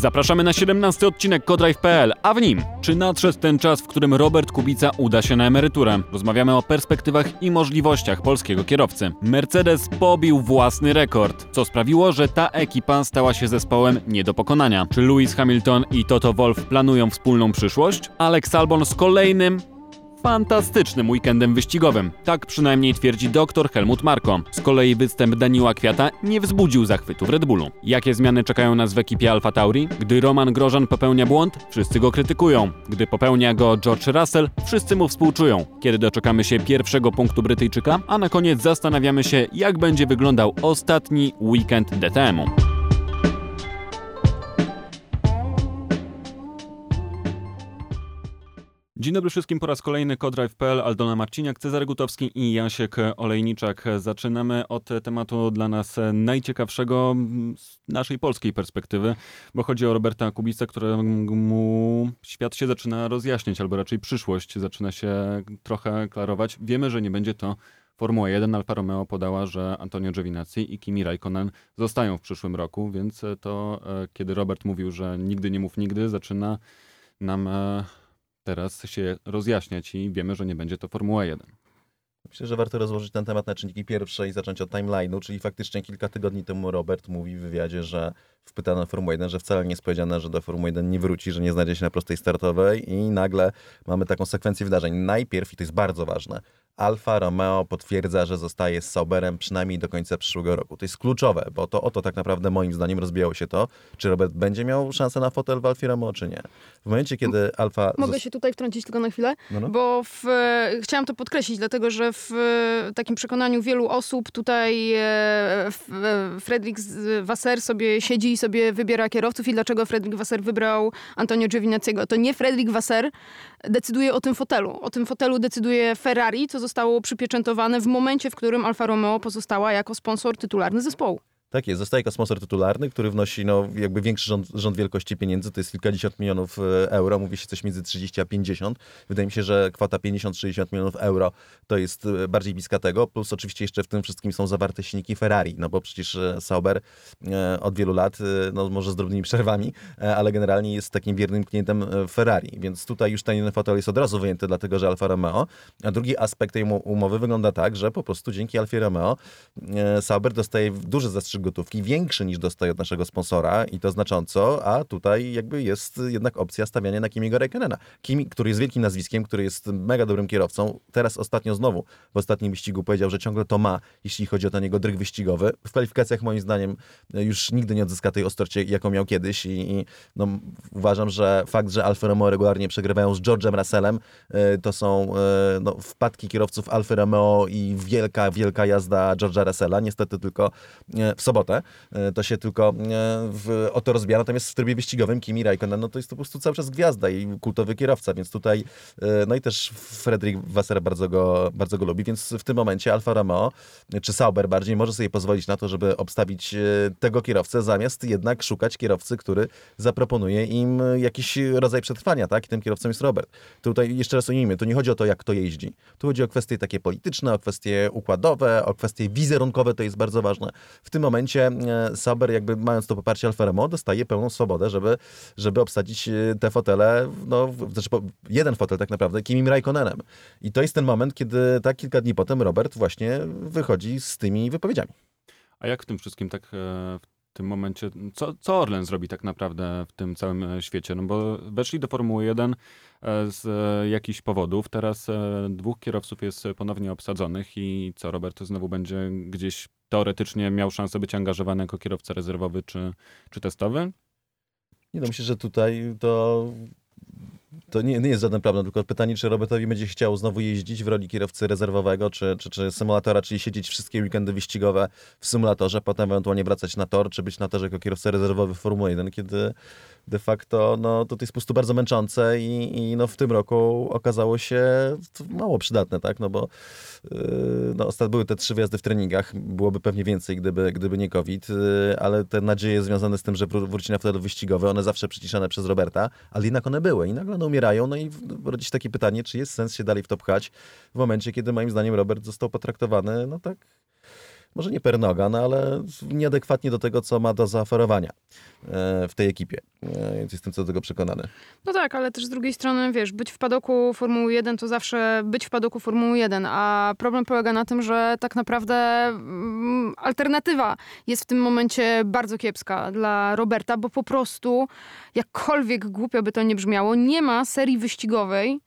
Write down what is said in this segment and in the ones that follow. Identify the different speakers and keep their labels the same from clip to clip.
Speaker 1: Zapraszamy na 17 odcinek Codrive.pl, a w nim czy nadszedł ten czas, w którym Robert Kubica uda się na emeryturę? Rozmawiamy o perspektywach i możliwościach polskiego kierowcy. Mercedes pobił własny rekord, co sprawiło, że ta ekipa stała się zespołem nie do pokonania. Czy Lewis Hamilton i Toto Wolff planują wspólną przyszłość? Alex Albon z kolejnym fantastycznym weekendem wyścigowym. Tak przynajmniej twierdzi dr Helmut Marko. Z kolei występ Daniła Kwiata nie wzbudził zachwytu w Red Bullu. Jakie zmiany czekają nas w ekipie Alfa Tauri? Gdy Roman Grożan popełnia błąd, wszyscy go krytykują. Gdy popełnia go George Russell, wszyscy mu współczują. Kiedy doczekamy się pierwszego punktu Brytyjczyka? A na koniec zastanawiamy się, jak będzie wyglądał ostatni weekend DTM-u. Dzień dobry wszystkim po raz kolejny Kodrive.pl, Aldona Marciniak, Cezary Gutowski i Jasiek Olejniczak. Zaczynamy od tematu dla nas najciekawszego z naszej polskiej perspektywy, bo chodzi o Roberta Kubicę, któremu świat się zaczyna rozjaśniać, albo raczej przyszłość zaczyna się trochę klarować. Wiemy, że nie będzie to Formuła 1 Alfa Romeo podała, że Antonio Giovinazzi i Kimi Raikkonen zostają w przyszłym roku, więc to e, kiedy Robert mówił, że nigdy nie mów nigdy, zaczyna nam e, teraz się rozjaśniać i wiemy, że nie będzie to Formuła 1.
Speaker 2: Myślę, że warto rozłożyć ten temat na czynniki pierwsze i zacząć od timeline'u, czyli faktycznie kilka tygodni temu Robert mówi w wywiadzie, że wpytano Formułę 1, że wcale nie jest powiedziane, że do Formuły 1 nie wróci, że nie znajdzie się na prostej startowej i nagle mamy taką sekwencję wydarzeń. Najpierw, i to jest bardzo ważne, Alfa Romeo potwierdza, że zostaje z Sauberem przynajmniej do końca przyszłego roku. To jest kluczowe, bo to o to tak naprawdę moim zdaniem rozbijało się to, czy Robert będzie miał szansę na fotel w Alfie Romeo, czy nie. W momencie, kiedy Alfa...
Speaker 3: Mogę się tutaj wtrącić tylko na chwilę, no no. bo w, chciałam to podkreślić, dlatego że w takim przekonaniu wielu osób tutaj e, Fredrik Wasser sobie siedzi i sobie wybiera kierowców i dlaczego Fredrik Wasser wybrał Antonio Giovinazziego. To nie Fredrik Wasser decyduje o tym fotelu. O tym fotelu decyduje Ferrari, co zostało przypieczętowane w momencie, w którym Alfa Romeo pozostała jako sponsor tytularny zespołu.
Speaker 2: Tak jest, zostaje jako sponsor tytularny, który wnosi no, jakby większy rząd, rząd wielkości pieniędzy, to jest kilkadziesiąt milionów e, euro, mówi się coś między 30 a 50. Wydaje mi się, że kwota 50-60 milionów euro to jest e, bardziej bliska tego, plus oczywiście jeszcze w tym wszystkim są zawarte silniki Ferrari, no bo przecież e, Sauber od wielu lat, no może z drobnymi przerwami, ale generalnie jest takim wiernym klientem Ferrari, więc tutaj już ten fotel jest od razu wyjęty, dlatego że Alfa Romeo. A drugi aspekt tej umowy wygląda tak, że po prostu dzięki Alfie Romeo Sauber dostaje duży zastrzeżenie gotówki większy niż dostaje od naszego sponsora i to znacząco, a tutaj jakby jest jednak opcja stawiania na Kimiego Raikkonena. Kimi, który jest wielkim nazwiskiem, który jest mega dobrym kierowcą, teraz ostatnio znowu w ostatnim wyścigu powiedział, że ciągle to ma, jeśli chodzi o ten jego dryg wyścigowy. W kwalifikacjach moim zdaniem już nigdy nie odzyska tej ostrości, jaką miał kiedyś i, i no, uważam, że fakt, że Alfa Romeo regularnie przegrywają z George'em Russellem, y, to są y, no, wpadki kierowców Alfa Romeo i wielka, wielka jazda George'a Russella. Niestety tylko w sobotę. E, to się tylko e, w, o to rozbija. Natomiast w trybie wyścigowym Kimi Raikkonen, no to jest po prostu cały czas gwiazda i kultowy kierowca, więc tutaj, e, no i też Fredrik Wasser bardzo go, bardzo go lubi, więc w tym momencie Alfa Romeo, czy Sauber bardziej, może sobie pozwolić na to, żeby obstawić tego kierowcę, zamiast jednak szukać kierowcy, który zaproponuje im jakiś rodzaj przetrwania, tak? I tym kierowcą jest Robert. Tutaj jeszcze raz ujmijmy, to nie chodzi o to, jak to jeździ. Tu chodzi o kwestie takie polityczne, o kwestie układowe, o kwestie wizerunkowe, to jest bardzo ważne. W tym momencie momencie e, Saber, jakby mając to poparcie Alfa Romeo, dostaje pełną swobodę, żeby, żeby obsadzić e, te fotele, no, znaczy jeden fotel tak naprawdę, Kimim Raikkonenem. I to jest ten moment, kiedy tak kilka dni potem Robert właśnie wychodzi z tymi wypowiedziami.
Speaker 1: A jak w tym wszystkim tak e, w tym momencie, co, co Orlen zrobi tak naprawdę w tym całym świecie? No bo weszli do Formuły 1 z jakichś powodów. Teraz dwóch kierowców jest ponownie obsadzonych i co, Robert znowu będzie gdzieś teoretycznie miał szansę być angażowany jako kierowca rezerwowy czy, czy testowy?
Speaker 2: Nie no, myślę, że tutaj to to nie, nie, jest żaden problem, tylko pytanie, czy Robertowi będzie chciał znowu jeździć w roli kierowcy rezerwowego, czy, czy, czy symulatora, czyli siedzieć wszystkie weekendy wyścigowe w symulatorze, potem ewentualnie wracać na tor, czy być na torze jako kierowca rezerwowy w Formuły 1, kiedy de facto no, to, jest po prostu bardzo męczące i, i no, w tym roku okazało się mało przydatne, tak? No bo yy, no, ostatnio były te trzy wjazdy w treningach, byłoby pewnie więcej, gdyby, gdyby nie COVID, yy, ale te nadzieje związane z tym, że wróci na fotel wyścigowy, one zawsze przyciszane przez Roberta, ale jednak one były i nagle one umierają, no i rodzi się takie pytanie, czy jest sens się dalej w to pchać w momencie, kiedy moim zdaniem Robert został potraktowany, no tak może nie pernoga, no ale nieadekwatnie do tego, co ma do zaoferowania e, w tej ekipie. E, jestem co do tego przekonany.
Speaker 3: No tak, ale też z drugiej strony, wiesz, być w padoku Formuły 1 to zawsze być w padoku Formuły 1, a problem polega na tym, że tak naprawdę mm, alternatywa jest w tym momencie bardzo kiepska dla Roberta, bo po prostu, jakkolwiek głupio by to nie brzmiało, nie ma serii wyścigowej,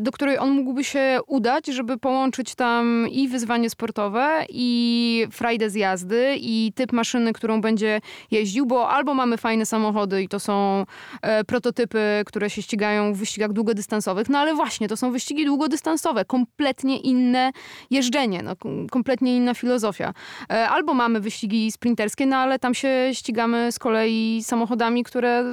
Speaker 3: do której on mógłby się udać, żeby połączyć tam i wyzwanie sportowe, i frajdę z jazdy, i typ maszyny, którą będzie jeździł, bo albo mamy fajne samochody i to są e, prototypy, które się ścigają w wyścigach długodystansowych, no ale właśnie, to są wyścigi długodystansowe, kompletnie inne jeżdżenie, no, kompletnie inna filozofia. E, albo mamy wyścigi sprinterskie, no ale tam się ścigamy z kolei samochodami, które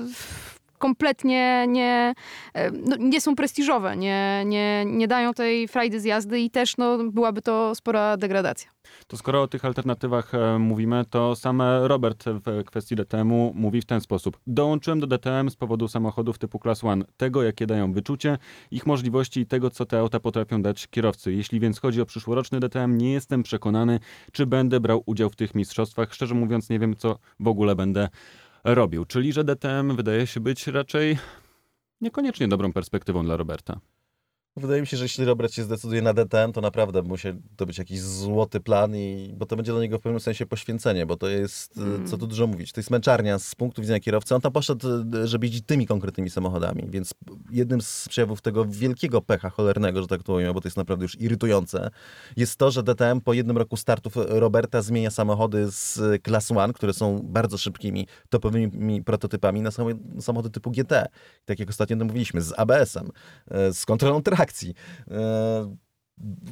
Speaker 3: kompletnie nie, e, no, nie są prestiżowe, nie, nie, nie dają tej frajdy z jazdy i też no, byłaby to spora degradacja.
Speaker 1: To skoro o tych alternatywach e, mówimy, to sam Robert w kwestii DTM-u mówi w ten sposób. Dołączyłem do DTM z powodu samochodów typu Class 1, tego jakie dają wyczucie, ich możliwości i tego co te auta potrafią dać kierowcy. Jeśli więc chodzi o przyszłoroczny DTM, nie jestem przekonany, czy będę brał udział w tych mistrzostwach. Szczerze mówiąc nie wiem, co w ogóle będę robił. Czyli, że DTM wydaje się być raczej niekoniecznie dobrą perspektywą dla Roberta.
Speaker 2: Wydaje mi się, że jeśli Robert się zdecyduje na DTM, to naprawdę musi to być jakiś złoty plan, i, bo to będzie dla niego w pewnym sensie poświęcenie, bo to jest, mm. co tu dużo mówić, to jest męczarnia z punktu widzenia kierowcy. On tam poszedł, żeby jeździć tymi konkretnymi samochodami, więc jednym z przejawów tego wielkiego pecha cholernego, że tak to mówimy, bo to jest naprawdę już irytujące, jest to, że DTM po jednym roku startów Roberta zmienia samochody z Class 1, które są bardzo szybkimi, topowymi prototypami, na samochody typu GT. Tak jak ostatnio mówiliśmy, z ABS-em, e, z kontrolą trakcji, akcji.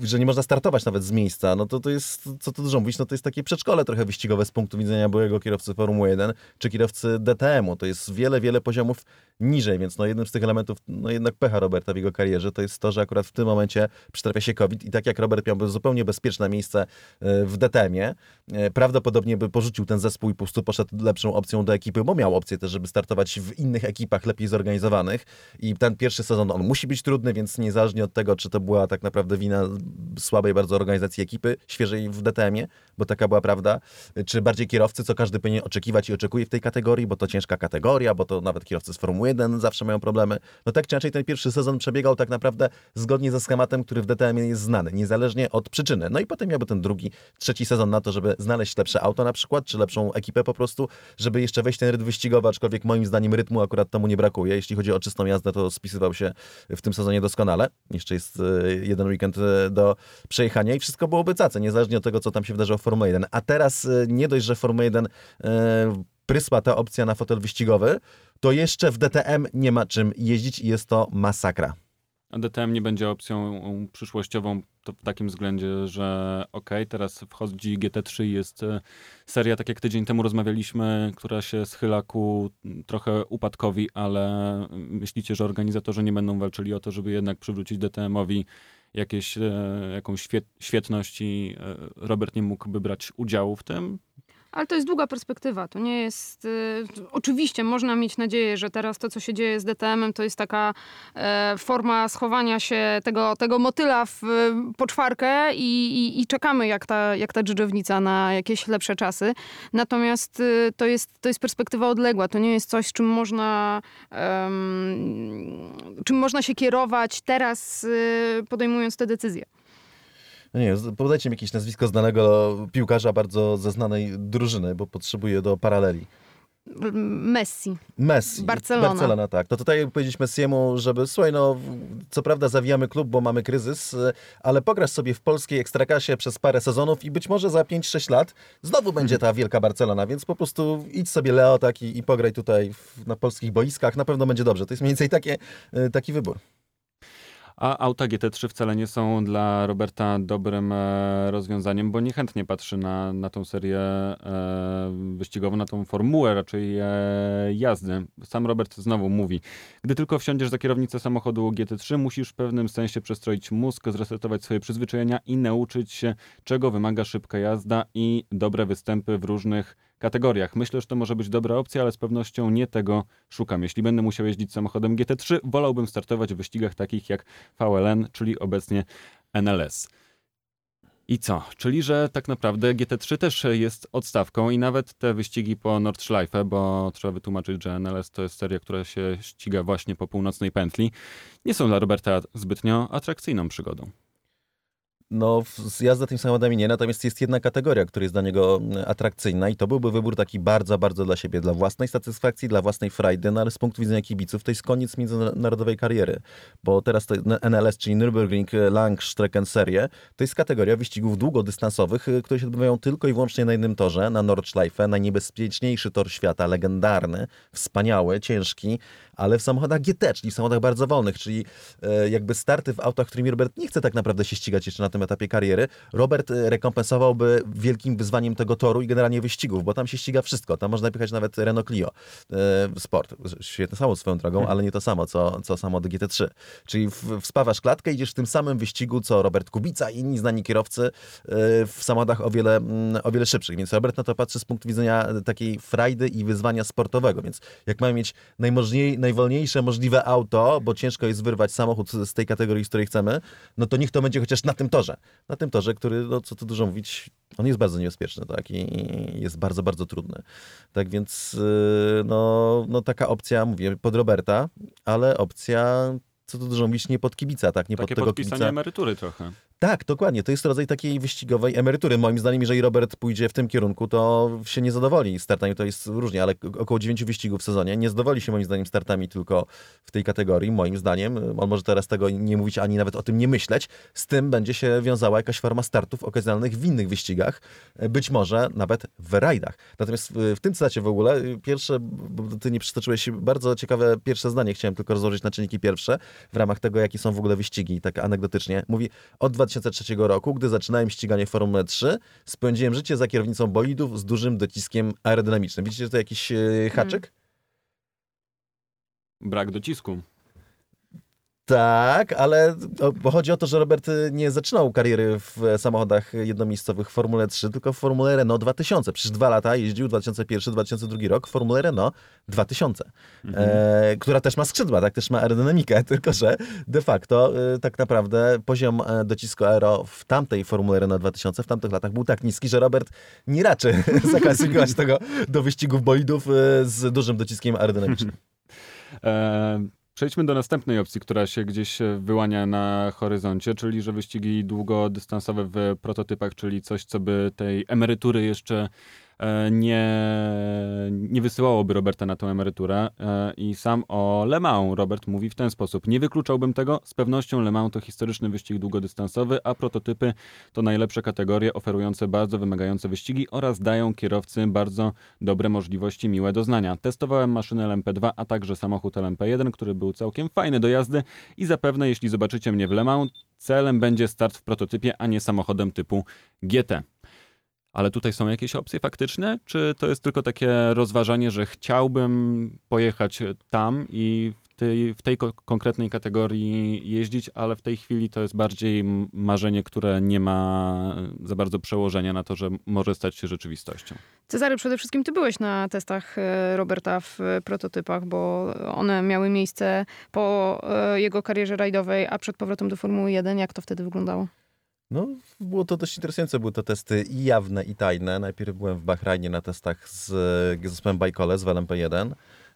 Speaker 2: Że nie można startować nawet z miejsca, no to to jest, co tu dużo mówić, no to jest takie przedszkole trochę wyścigowe z punktu widzenia byłego kierowcy Formuły 1 czy kierowcy DTM-u. To jest wiele, wiele poziomów niżej, więc no jednym z tych elementów, no jednak pecha Roberta w jego karierze, to jest to, że akurat w tym momencie przytrafia się COVID i tak jak Robert miałby zupełnie bezpieczne miejsce e, w DTM-ie, e, prawdopodobnie by porzucił ten zespół i po prostu poszedł lepszą opcją do ekipy, bo miał opcję też, żeby startować w innych ekipach lepiej zorganizowanych i ten pierwszy sezon, on musi być trudny, więc niezależnie od tego, czy to była tak naprawdę wina słabej bardzo organizacji ekipy, świeżej w DTM-ie, bo taka była prawda, czy bardziej kierowcy, co każdy powinien oczekiwać i oczekuje w tej kategorii, bo to ciężka kategoria, bo to nawet kierowcy z Formuły 1 zawsze mają problemy. No tak czy inaczej ten pierwszy sezon przebiegał tak naprawdę zgodnie ze schematem, który w DTM jest znany, niezależnie od przyczyny. No i potem miałby ten drugi, trzeci sezon na to, żeby znaleźć lepsze auto na przykład, czy lepszą ekipę po prostu, żeby jeszcze wejść ten rytm wyścigowy, aczkolwiek moim zdaniem rytmu akurat temu nie brakuje. Jeśli chodzi o czystą jazdę, to spisywał się w tym sezonie doskonale. Jeszcze jest e, jeden weekend do przejechania i wszystko byłoby cace, niezależnie od tego, co tam się wydarzyło w Formule 1. A teraz e, nie dość, że w Formule 1 prysła ta opcja na fotel wyścigowy, to jeszcze w DTM nie ma czym jeździć i jest to masakra.
Speaker 1: A DTM nie będzie opcją przyszłościową to w takim względzie, że ok, teraz wchodzi GT3 jest seria, tak jak tydzień temu rozmawialiśmy, która się schyla ku trochę upadkowi, ale myślicie, że organizatorzy nie będą walczyli o to, żeby jednak przywrócić DTM-owi jakieś, e, jakąś świetność i e, Robert nie mógłby brać udziału w tym?
Speaker 3: Ale to jest długa perspektywa. To nie jest. Y, oczywiście można mieć nadzieję, że teraz to, co się dzieje z DTM-em, to jest taka e, forma schowania się tego, tego motyla w poczwarkę i, i, i, czekamy, jak ta, jak ta dżdżownica na jakieś lepsze czasy. Natomiast y, to, jest, to jest perspektywa odległa. To nie jest coś, czym można, czym można się kierować teraz, y, podejmując te decyzje.
Speaker 2: No nie, podajcie mi jakieś nazwisko znanego piłkarza bardzo ze znanej drużyny, bo potrzebuję do paraleli.
Speaker 3: Messi.
Speaker 2: Messi.
Speaker 3: Barcelona.
Speaker 2: Barcelona, tak. To tutaj powiedzieć Messiemu, żeby słuchaj, no co prawda zawijamy klub, bo mamy kryzys, ale pograsz sobie w polskiej ekstrakasie przez parę sezonów i być może za 5-6 lat znowu będzie ta wielka Barcelona, więc po prostu idź sobie Leo tak i, i pograj tutaj w, na polskich boiskach, na pewno będzie dobrze. To jest mniej więcej takie, y, taki wybór.
Speaker 1: A auta GT3 wcale nie są dla Roberta dobrym e, rozwiązaniem, bo niechętnie patrzy na, na tą serię e, wyścigową, na tą formułę raczej e, jazdy. Sam Robert znowu mówi, gdy tylko wsiądziesz za kierownicę samochodu GT3, musisz w pewnym sensie przestroić mózg, zresetować swoje przyzwyczajenia i nauczyć się, czego wymaga szybka jazda i dobre występy w różnych kategoriach. Myślę, że to może być dobra opcja, ale z pewnością nie tego szukam. Jeśli będę musiał jeździć samochodem GT3, wolałbym startować w wyścigach takich jak VLN, czyli obecnie NLS. I co? Czyli, że tak naprawdę GT3 też jest odstawką i nawet te wyścigi po Nordschleife, bo trzeba wytłumaczyć, że NLS to jest seria, która się ściga właśnie po północnej pętli, nie są dla Roberta zbytnio atrakcyjną przygodą.
Speaker 2: No, jazda tymi samochodami nie, natomiast jest jedna kategoria, która jest dla niego mm, atrakcyjna i to byłby wybór taki bardzo, bardzo dla siebie, dla własnej satysfakcji, dla własnej frajdy, no ale z punktu widzenia kibiców to jest koniec międzynarodowej kariery, bo teraz to NLS, czyli Nürburgring Langstrecken Serie, to jest kategoria wyścigów długodystansowych, y, które się odbywają tylko i wyłącznie na jednym torze, na Nordschleife, najniebezpieczniejszy tor świata, legendarny, wspaniały, ciężki, ale w samochodach GT, czyli w samochodach bardzo wolnych, czyli e, jakby starty w autach, którymi Robert nie chce tak naprawdę się ścigać jeszcze na tym etapie kariery, Robert e, rekompensowałby wielkim wyzwaniem tego toru i generalnie wyścigów, bo tam się ściga wszystko. Tam można jechać nawet Renault Clio e, Sport. Świetne samo swoją drogą, hmm. ale nie to samo, co, co samochody GT3. Czyli w, wspawasz klatkę, idziesz w tym samym wyścigu, co Robert Kubica i inni znani kierowcy w samochodach o wiele, mm, o wiele szybszych. Więc Robert na to patrzy z punktu widzenia takiej frajdy i wyzwania sportowego. Więc jak mamy mieć najmożniej, najwolniejsze możliwe auto, bo ciężko jest wyrwać samochód z tej kategorii, z której chcemy, no to niech to będzie chociaż na tym torze. Na tym torze, który, no co tu dużo mówić, on jest bardzo niebezpieczny, tak, i jest bardzo, bardzo trudny. Tak więc, y, no, no taka opcja, mówię, pod Roberta, ale opcja co tu dużo mówić, nie pod kibica, tak? Nie
Speaker 1: Takie
Speaker 2: pod tego
Speaker 1: kibica. emerytury trochę.
Speaker 2: Tak, dokładnie. To jest rodzaj takiej wyścigowej emerytury. Moim zdaniem, jeżeli Robert pójdzie w tym kierunku, to się nie zadowoli startami. To jest różnie, ale około 9 wyścigów w sezonie. Nie zadowoli się moim zdaniem startami tylko w tej kategorii. Moim zdaniem, on może teraz tego nie mówić, ani nawet o tym nie myśleć. Z tym będzie się wiązała jakaś forma startów okazjonalnych w innych wyścigach. Być może nawet w rajdach. Natomiast w, tym cytacie w ogóle, pierwsze, bo ty nie przytoczyłeś bardzo ciekawe pierwsze zdanie, chciałem tylko rozłożyć na czynniki pierwsze w ramach tego, jakie są w ogóle wyścigi, tak anegdotycznie. Mówi, od 2003 roku, gdy zaczynałem ściganie Formuły 3, spędziłem życie za kierownicą bolidów z dużym dociskiem aerodynamicznym. Widzicie, to jakiś e, haczyk? Hmm.
Speaker 1: Brak docisku.
Speaker 2: Tak, ale bo chodzi o to, że Robert y, nie zaczynał kariery w samochodach jednomiejscowych w Formule 3, tylko w Formule Renault 2000. Przez dwa lata jeździł 2001-2002 rok w Formule Renault 2000, mhm. e, która też ma skrzydła, tak, też ma aerodynamikę, tylko że de facto e, tak naprawdę poziom e, docisku aero w tamtej Formule Renault 2000 w tamtych latach był tak niski, że Robert nie raczy zaklasyfikować tego do wyścigów bolidów e, z dużym dociskiem aerodynamicznym.
Speaker 1: E, Przejdźmy do następnej opcji, która się gdzieś wyłania na horyzoncie, czyli że wyścigi długodystansowe w prototypach, czyli coś, co by tej emerytury jeszcze E, nie, nie wysyłałoby Roberta na tę emeryturę. E, I sam o Le Mans Robert mówi w ten sposób. Nie wykluczałbym tego. Z pewnością Le Mans to historyczny wyścig długodystansowy, a prototypy to najlepsze kategorie oferujące bardzo wymagające wyścigi oraz dają kierowcy bardzo dobre możliwości miłe do znania. Testowałem maszynę LMP2, a także samochód LMP1, który był całkiem fajny do jazdy i zapewne jeśli zobaczycie mnie w Le Mans, celem będzie start w prototypie, a nie samochodem typu GT. Ale tutaj są jakieś opcje faktyczne? Czy to jest tylko takie rozważanie, że chciałbym pojechać tam i w tej, w tej konkretnej kategorii jeździć, ale w tej chwili to jest bardziej marzenie, które nie ma za bardzo przełożenia na to, że może stać się rzeczywistością.
Speaker 3: Cezary, przede wszystkim ty byłeś na testach e, Roberta w prototypach, bo one miały miejsce po e, jego karierze rajdowej, a przed powrotem do Formuły 1. Jak to wtedy wyglądało?
Speaker 2: No, było to dość interesujące. Były to testy i jawne, i tajne. Najpierw byłem w Bahrajnie na testach z zespołem Bajkole, z LMP1.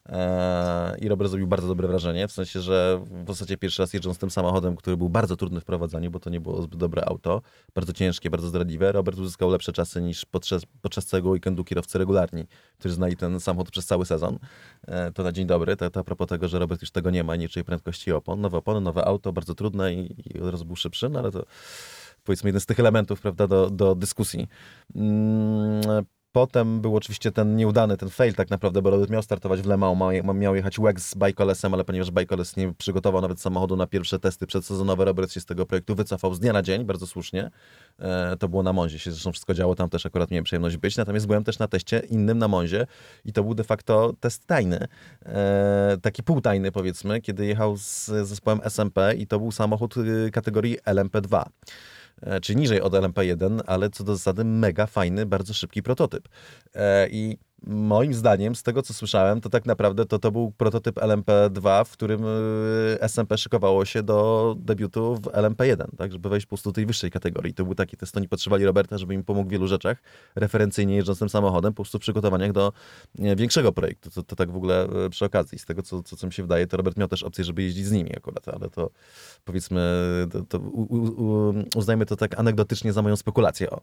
Speaker 2: Eee, I Robert zrobił bardzo dobre wrażenie, w sensie, że w zasadzie pierwszy raz jeżdżąc tym samochodem, który był bardzo trudny w prowadzeniu, bo to nie było zbyt dobre auto, bardzo ciężkie, bardzo zdradliwe, Robert uzyskał lepsze czasy niż podczas, podczas całego weekendu kierowcy regularni, którzy znali ten samochód przez cały sezon. Eee, to na dzień dobry, to, to a propos tego, że Robert już tego nie ma, nie prędkości opon. Nowe opony, nowe auto, bardzo trudne i, i od razu był szybszy, no ale to powiedzmy jeden z tych elementów prawda, do, do dyskusji. Mm, Potem był oczywiście ten nieudany, ten fail tak naprawdę, bo Robert miał startować w Le Mans, miał, jechać WEG z Bajkolesem, ale ponieważ Bajkoles nie przygotował nawet samochodu na pierwsze testy przedsezonowe, Robert się z tego projektu wycofał z dnia na dzień, bardzo słusznie. E, to było na Monzie, się zresztą wszystko działo, tam też akurat miałem przyjemność być, natomiast byłem też na teście innym na Monzie i to był de facto test tajny, e, taki półtajny powiedzmy, kiedy jechał z zespołem SMP i to był samochód y, kategorii LMP2. E, czy niżej od LMP1, ale co do zasady mega fajny, bardzo szybki prototyp. E, I moim zdaniem, z tego co słyszałem, to tak naprawdę to, to był prototyp LMP2, w którym y, SMP szykowało się do debiutu w LMP1, tak, żeby wejść po prostu do tej wyższej kategorii. To był taki test, oni potrzebowali Roberta, żeby im pomógł w wielu rzeczach, referencyjnie jeżdżąc tym samochodem, po prostu w przygotowaniach do większego projektu. To, to tak w ogóle y, przy okazji. Z tego, co, co, co mi się wydaje, to Robert miał też opcję, żeby jeździć z nimi akurat, ale to powiedzmy, to, to u, u, uznajmy to tak anegdotycznie za moją spekulację o, y,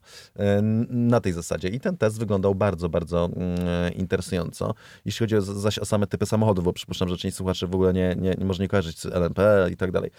Speaker 2: na tej zasadzie. I ten test wyglądał bardzo, bardzo mm, interesująco. Jeśli chodzi o, zaś o same typy samochodów, bo przypuszczam, że część słuchaczy w ogóle nie, nie, nie może nie kojarzyć z LMP i tak dalej.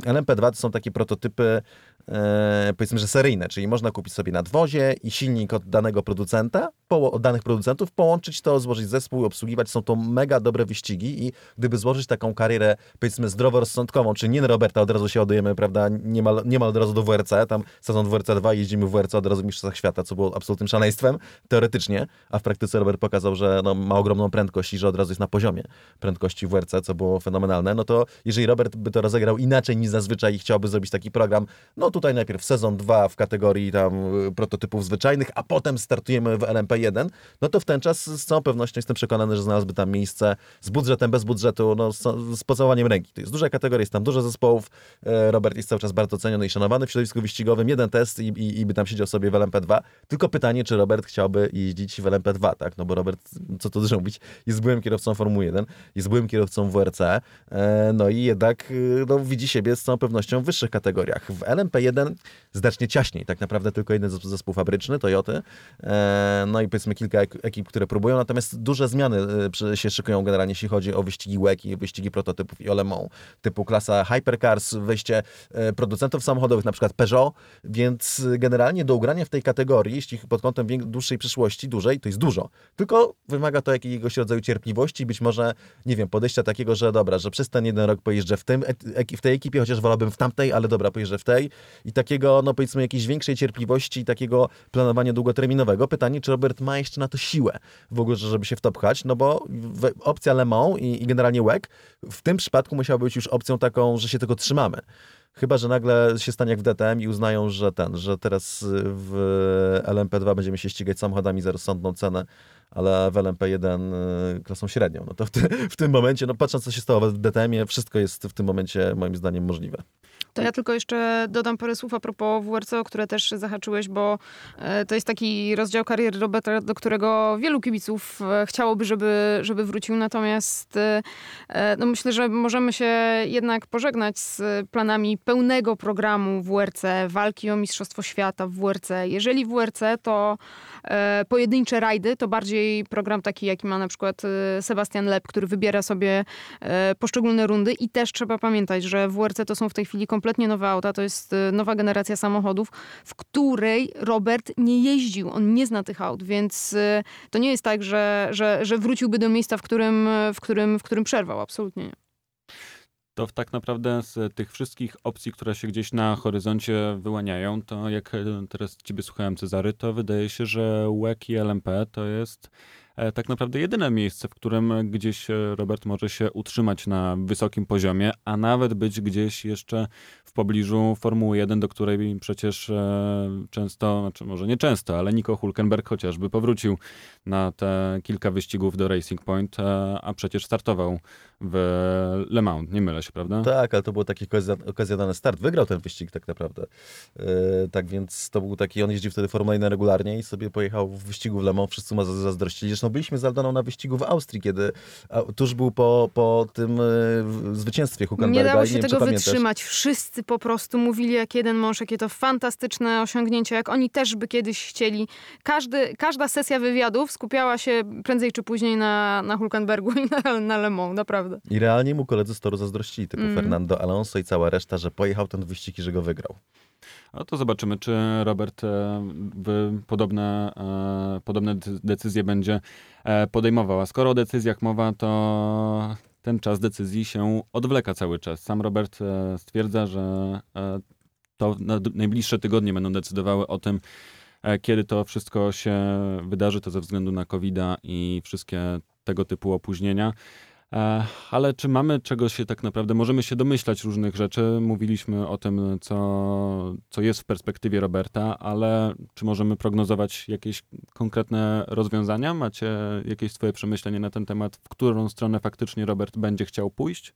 Speaker 2: LMP2 to są takie prototypy e, powiedzmy, że seryjne, czyli można kupić sobie nadwozie i silnik od danego producenta, od danych producentów, połączyć to, złożyć zespół obsługiwać. Są to mega dobre wyścigi i gdyby złożyć taką karierę, powiedzmy, zdroworozsądkową, czy nie na Roberta, od razu się ładujemy, prawda, niemal, niemal od razu do WRC, tam sezon WRC 2 jeździmy w WRC od razu w Mistrzostwach Świata, co było absolutnym szaleństwem, teoretycznie, a w praktyce Robert pokazał, że no, ma ogromną prędkość i że od razu jest na poziomie prędkości WRC, co było fenomenalne, no to jeżeli Robert by to rozegrał inaczej niż zazwyczaj i chciałby zrobić taki program, no tutaj najpierw sezon 2 w kategorii tam y, prototypów zwyczajnych, a potem startujemy w LMP1, no to w ten czas z całą pewnością jestem przekonany, że znalazłby tam miejsce z budżetem, bez budżetu, no z, z pocałowaniem ręki. To jest duża kategoria, jest tam dużo zespołów, e, Robert jest cały czas bardzo ceniony i szanowany w środowisku wyścigowym, jeden test i, i, i by tam siedział sobie w LMP2, tylko pytanie, czy Robert chciałby jeździć w LMP2, tak, no bo Robert, co to mówić, jest byłym kierowcą Formuły 1, jest byłym kierowcą WRC, e, no i jednak y, no, widzi siebie z całą pewnością w wyższych kategoriach. W LMP1 znacznie ciaśniej, tak naprawdę tylko jeden zespół fabryczny, Toyoty, e, no i powiedzmy kilka ekip, które próbują, natomiast duże zmiany e, się szykują generalnie, jeśli chodzi o wyścigi WEC i wyścigi prototypów i Olemą, typu klasa Hypercars, wejście e, producentów samochodowych, na przykład Peugeot, więc generalnie do ugrania w tej kategorii, jeśli pod kątem dłuższej przyszłości, dłużej, to jest dużo. Tylko wymaga to jakiegoś rodzaju cierpliwości, być może, nie wiem, podejścia takiego, że dobra, że przez ten jeden rok pojeżdżę w, tym, w tej ekipie, chociaż wolałbym w tamtej, ale dobra, pojeżdżę w tej i takiego, no powiedzmy, jakiejś większej cierpliwości i takiego planowania długoterminowego. Pytanie, czy Robert ma jeszcze na to siłę w ogóle, żeby się w to pchać, no bo opcja Le Mans i, i generalnie WEC w tym przypadku musiała być już opcją taką, że się tego trzymamy. Chyba, że nagle się stanie jak w DTM i uznają, że ten, że teraz w LMP2 będziemy się ścigać samochodami za rozsądną cenę, ale w LMP1 y, klasą średnią. No to w, ty, w tym momencie, no patrząc co się stało w DTM-ie, wszystko jest w tym momencie moim zdaniem możliwe.
Speaker 3: To ja tylko jeszcze dodam parę słów a propos WRC, o które też zahaczyłeś, bo e, to jest taki rozdział kariery Roberta, do którego wielu kibiców e, chciałoby, żeby, żeby wrócił. Natomiast e, no myślę, że możemy się jednak pożegnać z planami pełnego programu WRC, walki o Mistrzostwo Świata w WRC. Jeżeli WRC, to pojedyncze rajdy, to bardziej program taki, jaki ma na przykład Sebastian Lep, który wybiera sobie poszczególne rundy. I też trzeba pamiętać, że WRC to są w tej chwili kompletnie nowe auta, to jest nowa generacja samochodów, w której Robert nie jeździł, on nie zna tych aut, więc to nie jest tak, że, że, że wróciłby do miejsca, w którym, w którym, w którym przerwał, absolutnie nie.
Speaker 1: To tak naprawdę z tych wszystkich opcji, które się gdzieś na horyzoncie wyłaniają, to jak e, teraz ciebie słuchałem Cezary, to wydaje się, że WEC i LMP to jest E, tak naprawdę jedyne miejsce, w którym gdzieś e, Robert może się utrzymać na wysokim poziomie, a nawet być gdzieś jeszcze w pobliżu Formuły 1, do której przecież często, znaczy może nie często, ale Nico Hulkenberg chociażby powrócił na te kilka wyścigów do Racing Point, a przecież startował w Le Mans, nie mylę się, prawda?
Speaker 2: Tak, ale to był taki okazjonalny start. Wygrał ten wyścig tak naprawdę. tak więc to był taki, on jeździł wtedy Formuła 1 regularnie i sobie pojechał w wyścigu w Le Mans. Wszyscy mu zazdrościli. Zresztą byliśmy z Aldoną na wyścigu w Austrii, kiedy tuż był po, po tym y, zwycięstwie Huckenberga.
Speaker 3: Nie dało się nie tego wytrzymać. Wszyscy po prostu mówili jak jeden mąż, jakie to fantastyczne osiągnięcie, jak oni też by kiedyś chcieli. Każdy, każda sesja wywiadów skupiała się prędzej czy później na, na Hulkenbergu i na, na Le Mans, naprawdę.
Speaker 2: I realnie mu koledzy z toru zazdrościli, typu mm. Fernando Alonso i cała reszta, że pojechał ten wyścig i że go wygrał.
Speaker 1: No to zobaczymy, czy Robert podobne, podobne decyzje będzie podejmował. A skoro o decyzjach mowa, to ten czas decyzji się odwleka cały czas. Sam Robert stwierdza, że to najbliższe tygodnie będą decydowały o tym, e, kiedy to wszystko się wydarzy, to ze względu na covid i wszystkie tego typu opóźnienia. E, ale czy mamy czegoś się tak naprawdę, możemy się domyślać różnych rzeczy. Mówiliśmy o tym, co, co jest w perspektywie Roberta, ale czy możemy prognozować jakieś konkretne rozwiązania? Macie jakieś swoje przemyślenie na ten temat, w którą stronę faktycznie Robert będzie chciał pójść?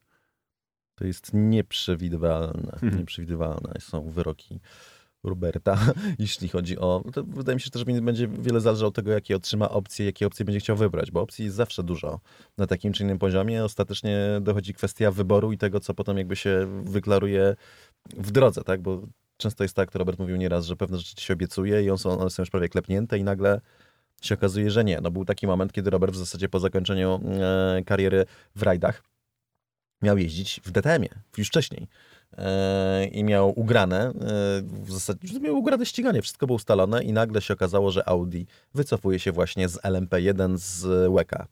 Speaker 2: To jest nieprzewidywalne. Mhm. Nieprzewidywalne są wyroki Roberta, jeśli chodzi o. To wydaje mi się, że też będzie wiele zależało od tego, jakie otrzyma opcje, jakie opcje będzie chciał wybrać, bo opcji jest zawsze dużo na takim czy innym poziomie. Ostatecznie dochodzi kwestia wyboru i tego, co potem jakby się wyklaruje w drodze, tak? Bo często jest tak, to Robert mówił nieraz, że pewne rzeczy się obiecuje i one są, one są już prawie klepnięte i nagle się okazuje, że nie. No był taki moment, kiedy Robert w zasadzie po zakończeniu e, kariery w rajdach miał jeździć w DTM-ie, już wcześniej. E, I miał ugrane, e, w zasadzie miał ugrane ściganie, wszystko było ustalone i nagle się okazało, że Audi wycofuje się właśnie z LMP1 z WEKA.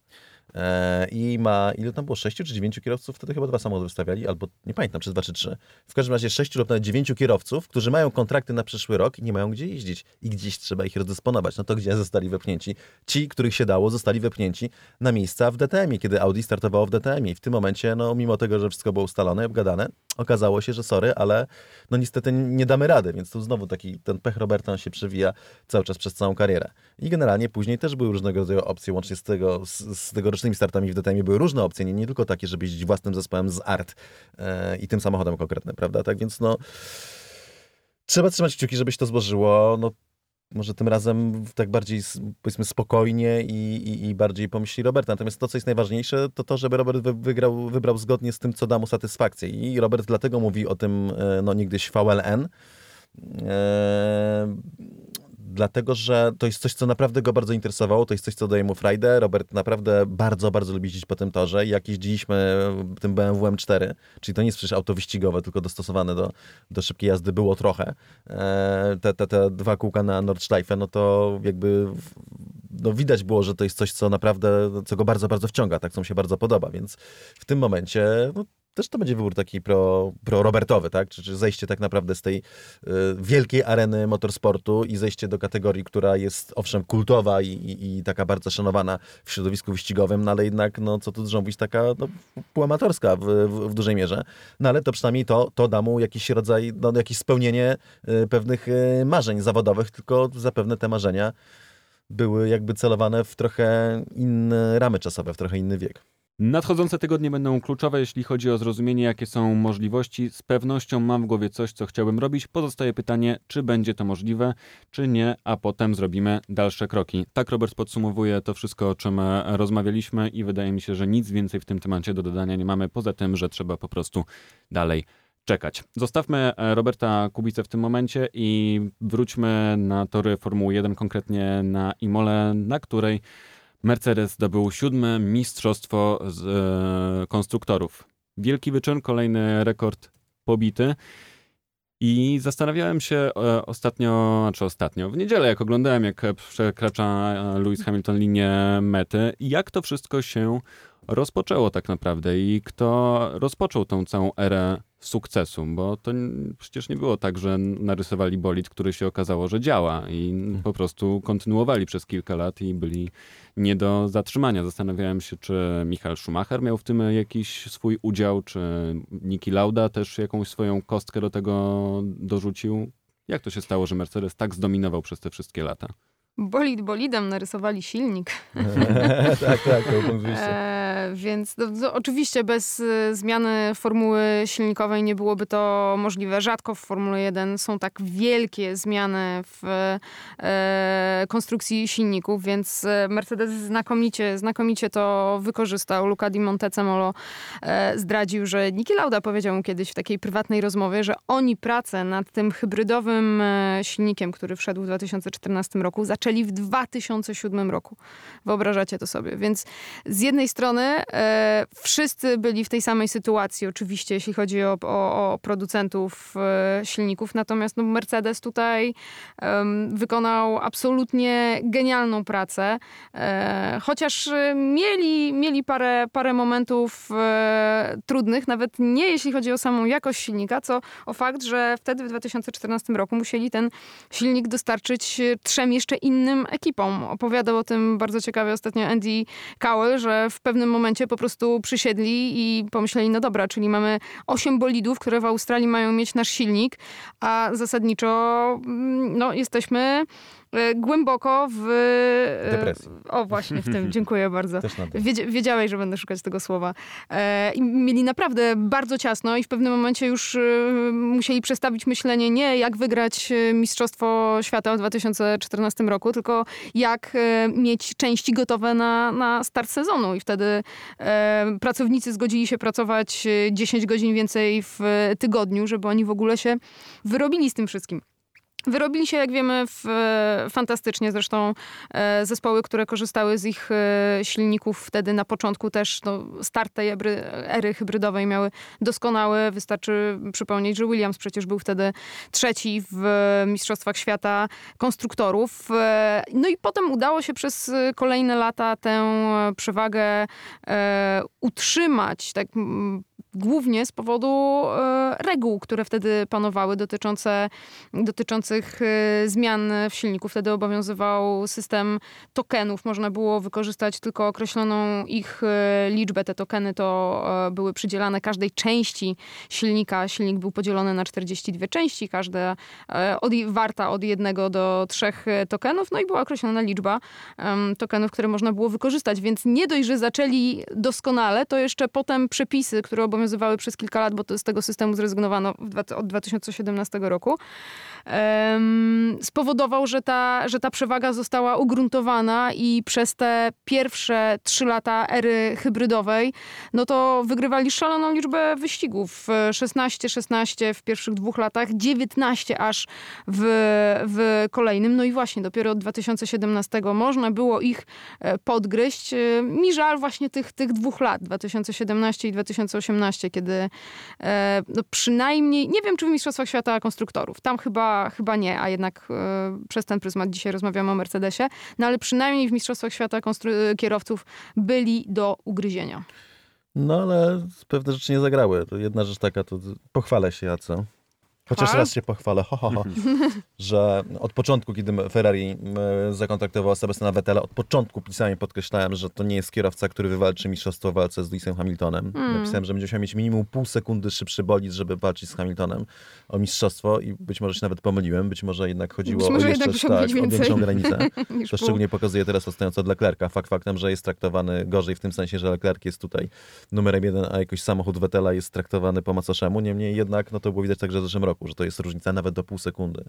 Speaker 2: E, i ma, ile tam było, sześciu czy dziewięciu kierowców? Wtedy chyba dwa samochody wystawiali, albo nie pamiętam, czy dwa czy trzy. W każdym razie sześciu lub nawet dziewięciu kierowców, którzy mają kontrakty na przyszły rok i nie mają gdzie jeździć. I gdzieś trzeba ich rozdysponować. No to gdzie zostali wepchnięci? Ci, których się dało, zostali wepchnięci na miejsca w DTM-ie, kiedy Audi startowało w DTM-ie. I w tym momencie, no mimo tego, że wszystko było ustalone, obgadane, okazało się, że sorry, ale no niestety nie damy rady, więc tu znowu taki ten pech Roberta się przewija cały czas przez całą karierę. I generalnie później też były różnego rodzaju opcje, łącznie z tego, z, z tegorocznymi startami w DTM były różne opcje, nie, nie tylko takie, żeby jeździć własnym zespołem z ART e, i tym samochodem konkretnym, prawda? Tak więc no trzeba trzymać kciuki, żeby się to złożyło. No, może tym razem tak bardziej powiedzmy spokojnie i, i, i, bardziej pomyśli Roberta. Natomiast to, co jest najważniejsze, to to, żeby Robert wygrał, wybrał zgodnie z tym, co da mu satysfakcję. I Robert dlatego mówi o tym e, no, niegdyś VLN. Eee, dlatego że to jest coś, co naprawdę go bardzo interesowało, to jest coś, co daje mu frajdę. Robert naprawdę bardzo, bardzo lubi jeździć po tym torze. Jak jeździliśmy tym BMW M4, czyli to nie jest przecież auto wyścigowe, tylko dostosowane do, do szybkiej jazdy, było trochę. E, te, te, te dwa kółka na Nordschleife, no to jakby no widać było, że to jest coś, co naprawdę, co go bardzo, bardzo wciąga, tak, co mu się bardzo podoba, więc w tym momencie no, też to będzie wybór taki pro, pro Robertowy, tak? Czy, czy zejście tak naprawdę z tej y, wielkiej areny motorsportu i zejście do kategorii, która jest owszem kultowa i, i, i, taka bardzo szanowana w środowisku wyścigowym, no ale jednak, no co tu dużo mówić, taka no, półamatorska w, w, w, dużej mierze. No ale to przynajmniej to, to da mu jakiś rodzaj, no jakieś spełnienie y, pewnych y, marzeń zawodowych, tylko zapewne te marzenia były jakby celowane w trochę inne ramy czasowe, w trochę inny wiek.
Speaker 1: Nadchodzące tygodnie będą kluczowe, jeśli chodzi o zrozumienie, jakie są możliwości. Z pewnością mam w głowie coś, co chciałbym robić. Pozostaje pytanie, czy będzie to możliwe, czy nie, a potem zrobimy dalsze kroki. Tak Robert podsumowuje to wszystko, o czym rozmawialiśmy i wydaje mi się, że nic więcej w tym temacie do dodania nie mamy, poza tym, że trzeba po prostu dalej czekać. Zostawmy Roberta Kubicę w tym momencie i wróćmy na tory Formuły 1, konkretnie na Imole, na której Mercedes zdobył siódme mistrzostwo z, e, konstruktorów. Wielki wyczyn, kolejny rekord pobity. I zastanawiałem się e, ostatnio, znaczy ostatnio, w niedzielę, jak oglądałem, jak przekracza Lewis Hamilton linię mety, jak to wszystko się rozpoczęło tak naprawdę i kto rozpoczął tą całą erę sukcesu, bo to przecież nie było tak, że narysowali bolid, który się okazało, że działa i hmm. po prostu kontynuowali przez kilka lat i byli nie do zatrzymania. Zastanawiałem się, czy Michael Schumacher miał w tym jakiś swój udział, czy Niki Lauda też jakąś swoją kostkę do tego dorzucił. Jak to się stało, że Mercedes tak zdominował przez te wszystkie lata?
Speaker 3: Bolid bolidem narysowali silnik.
Speaker 2: tak, tak, to wyjścia.
Speaker 3: E, więc no, no, oczywiście bez e, zmiany formuły silnikowej nie byłoby to możliwe. Rzadko w Formule 1 są tak wielkie zmiany w e, konstrukcji silników, więc e, Mercedes znakomicie, znakomicie to wykorzystał. Luca Di Montezemolo e, zdradził, że Niki Lauda powiedział mu kiedyś w takiej prywatnej rozmowie, że oni pracę nad tym hybrydowym e, silnikiem, który wszedł w 2014 roku, zaczęli zaczęli w 2007 roku. Wyobrażacie to sobie. Więc z jednej strony e, wszyscy byli w tej samej sytuacji, oczywiście, jeśli chodzi o, o, o producentów e, silników, natomiast no, Mercedes tutaj wykonał absolutnie genialną pracę. E, chociaż mieli, mieli parę, parę momentów e, trudnych, nawet nie jeśli chodzi o samą jakość silnika, co o fakt, że wtedy w 2014 roku musieli ten silnik dostarczyć trzem jeszcze innym ekipom. Opowiadał o tym bardzo ciekawie ostatnio Andy Cowell, że w pewnym momencie po prostu przysiedli i pomyśleli, no dobra, czyli mamy osiem bolidów, które w Australii mają mieć nasz silnik, a zasadniczo mm, no, jesteśmy głęboko w...
Speaker 2: E, Depresji.
Speaker 3: O, właśnie, w tym. Dziękuję bardzo. wiedziałeś, że będę szukać tego słowa. E, I mieli naprawdę bardzo ciasno i w pewnym momencie już musieli przestawić myślenie nie jak wygrać Mistrzostwo Świata w 2014 roku, tylko jak mieć części gotowe na, na start sezonu. I wtedy pracownicy zgodzili się pracować 10 godzin więcej w tygodniu, żeby oni w ogóle się wyrobili z tym wszystkim. Wyrobili się, jak wiemy, w, fantastycznie. Zresztą e, zespoły, które korzystały z ich e, silników wtedy na początku też, no, start tej ery hybrydowej miały doskonały. Wystarczy przypomnieć, że Williams przecież był wtedy trzeci w Mistrzostwach Świata konstruktorów. E, no i potem udało się przez kolejne lata tę przewagę utrzymać, tak głównie z powodu e, reguł, które wtedy panowały dotyczące, dotyczących e, zmian w silniku. Wtedy obowiązywał system tokenów. Można było wykorzystać tylko określoną ich e, liczbę. Te tokeny to były przydzielane każdej części silnika. Silnik był podzielony na 42 części, każda od, warta od jednego do trzech tokenów. No i była określona liczba tokenów, które można było wykorzystać. Więc nie dość, że zaczęli doskonale, to jeszcze potem przepisy, które obowiązywały obowiązywały przez kilka lat, bo to z tego systemu zrezygnowano od 2017 roku spowodował, że ta, że ta przewaga została ugruntowana i przez te pierwsze trzy lata ery hybrydowej, no to wygrywali szaloną liczbę wyścigów. 16, 16 w pierwszych dwóch latach, 19 aż w, w kolejnym. No i właśnie dopiero od 2017 można było ich e, podgryźć. E, mi żal właśnie tych, tych dwóch lat, 2017 i 2018, kiedy e, no przynajmniej, nie wiem czy w Mistrzostwach Świata Konstruktorów, tam chyba chyba, nie, a jednak e, przez ten pryzmat dzisiaj rozmawiamy o Mercedesie. No ale przynajmniej w Mistrzostwach Świata kierowców byli do ugryzienia.
Speaker 2: No ale pewne rzeczy nie zagrały. Jedna rzecz taka, to pochwalę się, a co? Chociaż raz się pochwalę, ho, ho, ho, że od początku, kiedy Ferrari zakontraktował Sebastiana Vettela, od początku pisałem i podkreślałem, że to nie jest kierowca, który wywalczy mistrzostwo w walce z Lewisem Hamiltonem. Mm. Napisałem, że będzie musiał mieć minimum pół sekundy szybszy bolid, żeby walczyć z Hamiltonem o mistrzostwo i być może się nawet pomyliłem, być może jednak chodziło
Speaker 3: być
Speaker 2: o jeszcze
Speaker 3: tak, o
Speaker 2: większą granicę. to szczególnie pokazuje teraz odstając od Leclerca. Fakt faktem, że jest traktowany gorzej w tym sensie, że Leclerc jest tutaj numerem jeden, a jakoś samochód Vettela jest traktowany po macoszemu. Niemniej jednak, no to było widać także w zeszłym roku roku, że to jest różnica nawet do pół sekundy.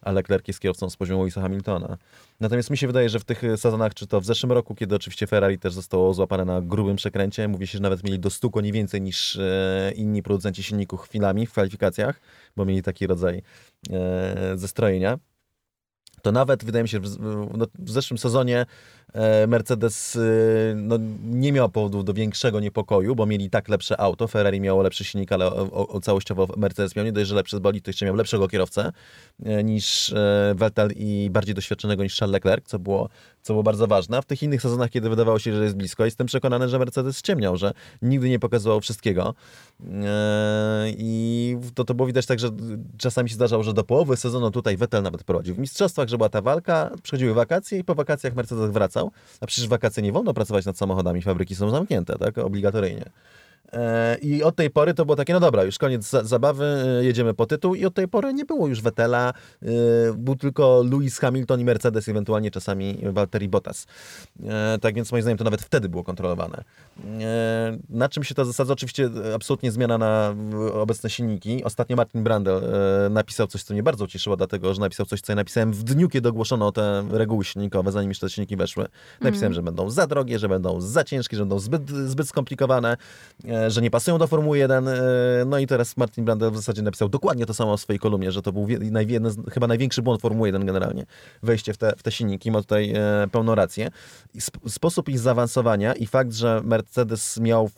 Speaker 2: A Leclerc jest kierowcą z poziomu Louisa Hamiltona. Natomiast mi się wydaje, że w tych sezonach, czy to w zeszłym roku, kiedy oczywiście Ferrari też zostało złapane na grubym przekręcie, mówi się, że nawet mieli do 100 koni więcej niż e, inni producenci silników chwilami w kwalifikacjach, bo mieli taki rodzaj e, zestrojenia to nawet wydaje mi się, w, no, zeszłym sezonie Mercedes e, no, nie miał powodów do większego niepokoju, bo mieli tak lepsze auto. Ferrari miało lepszy silnik, ale o, o całościowo Mercedes miał nie dość, że lepszy bolid, to jeszcze miał lepszego kierowcę e, niż Vettel i bardziej doświadczonego niż Charles Leclerc, co było, co było bardzo ważne. A w tych innych sezonach, kiedy wydawało się, że jest blisko, jestem przekonany, że Mercedes ściemniał, że nigdy nie pokazywał wszystkiego. I to, to było widać tak, że czasami się zdarzało, że do połowy sezonu tutaj Vettel nawet prowadził w mistrzostwach, że była ta walka, przychodziły wakacje i po wakacjach Mercedes wracał. A przecież wakacje nie wolno pracować nad samochodami, fabryki są zamknięte, tak? Obligatoryjnie. E, I od tej pory to było takie, no dobra, już koniec zabawy, e, jedziemy po tytuł i od tej pory nie było już Vettela, e, był tylko Lewis Hamilton i Mercedes, ewentualnie czasami Valtteri Bottas. Tak więc moim zdaniem to nawet wtedy było kontrolowane. Na czym się to zasadza? Oczywiście absolutnie zmiana na obecne silniki. Ostatnio Martin Brandel napisał coś, co mnie bardzo cieszyło, dlatego, że napisał coś, co ja napisałem w dniu, kiedy ogłoszono te reguły silnikowe, zanim jeszcze te silniki weszły. Napisałem, mm. że będą za drogie, że będą za ciężkie, że będą zbyt, zbyt skomplikowane że nie pasują do Formuły 1. E, no i teraz Martin Brandel w zasadzie napisał dokładnie to samo w swojej kolumnie, że to był chyba największy błąd Formuły 1 generalnie. Wejście w te, w te silniki, ma tutaj pełną rację. Sposób ich zaawansowania i fakt, że Mercedes miał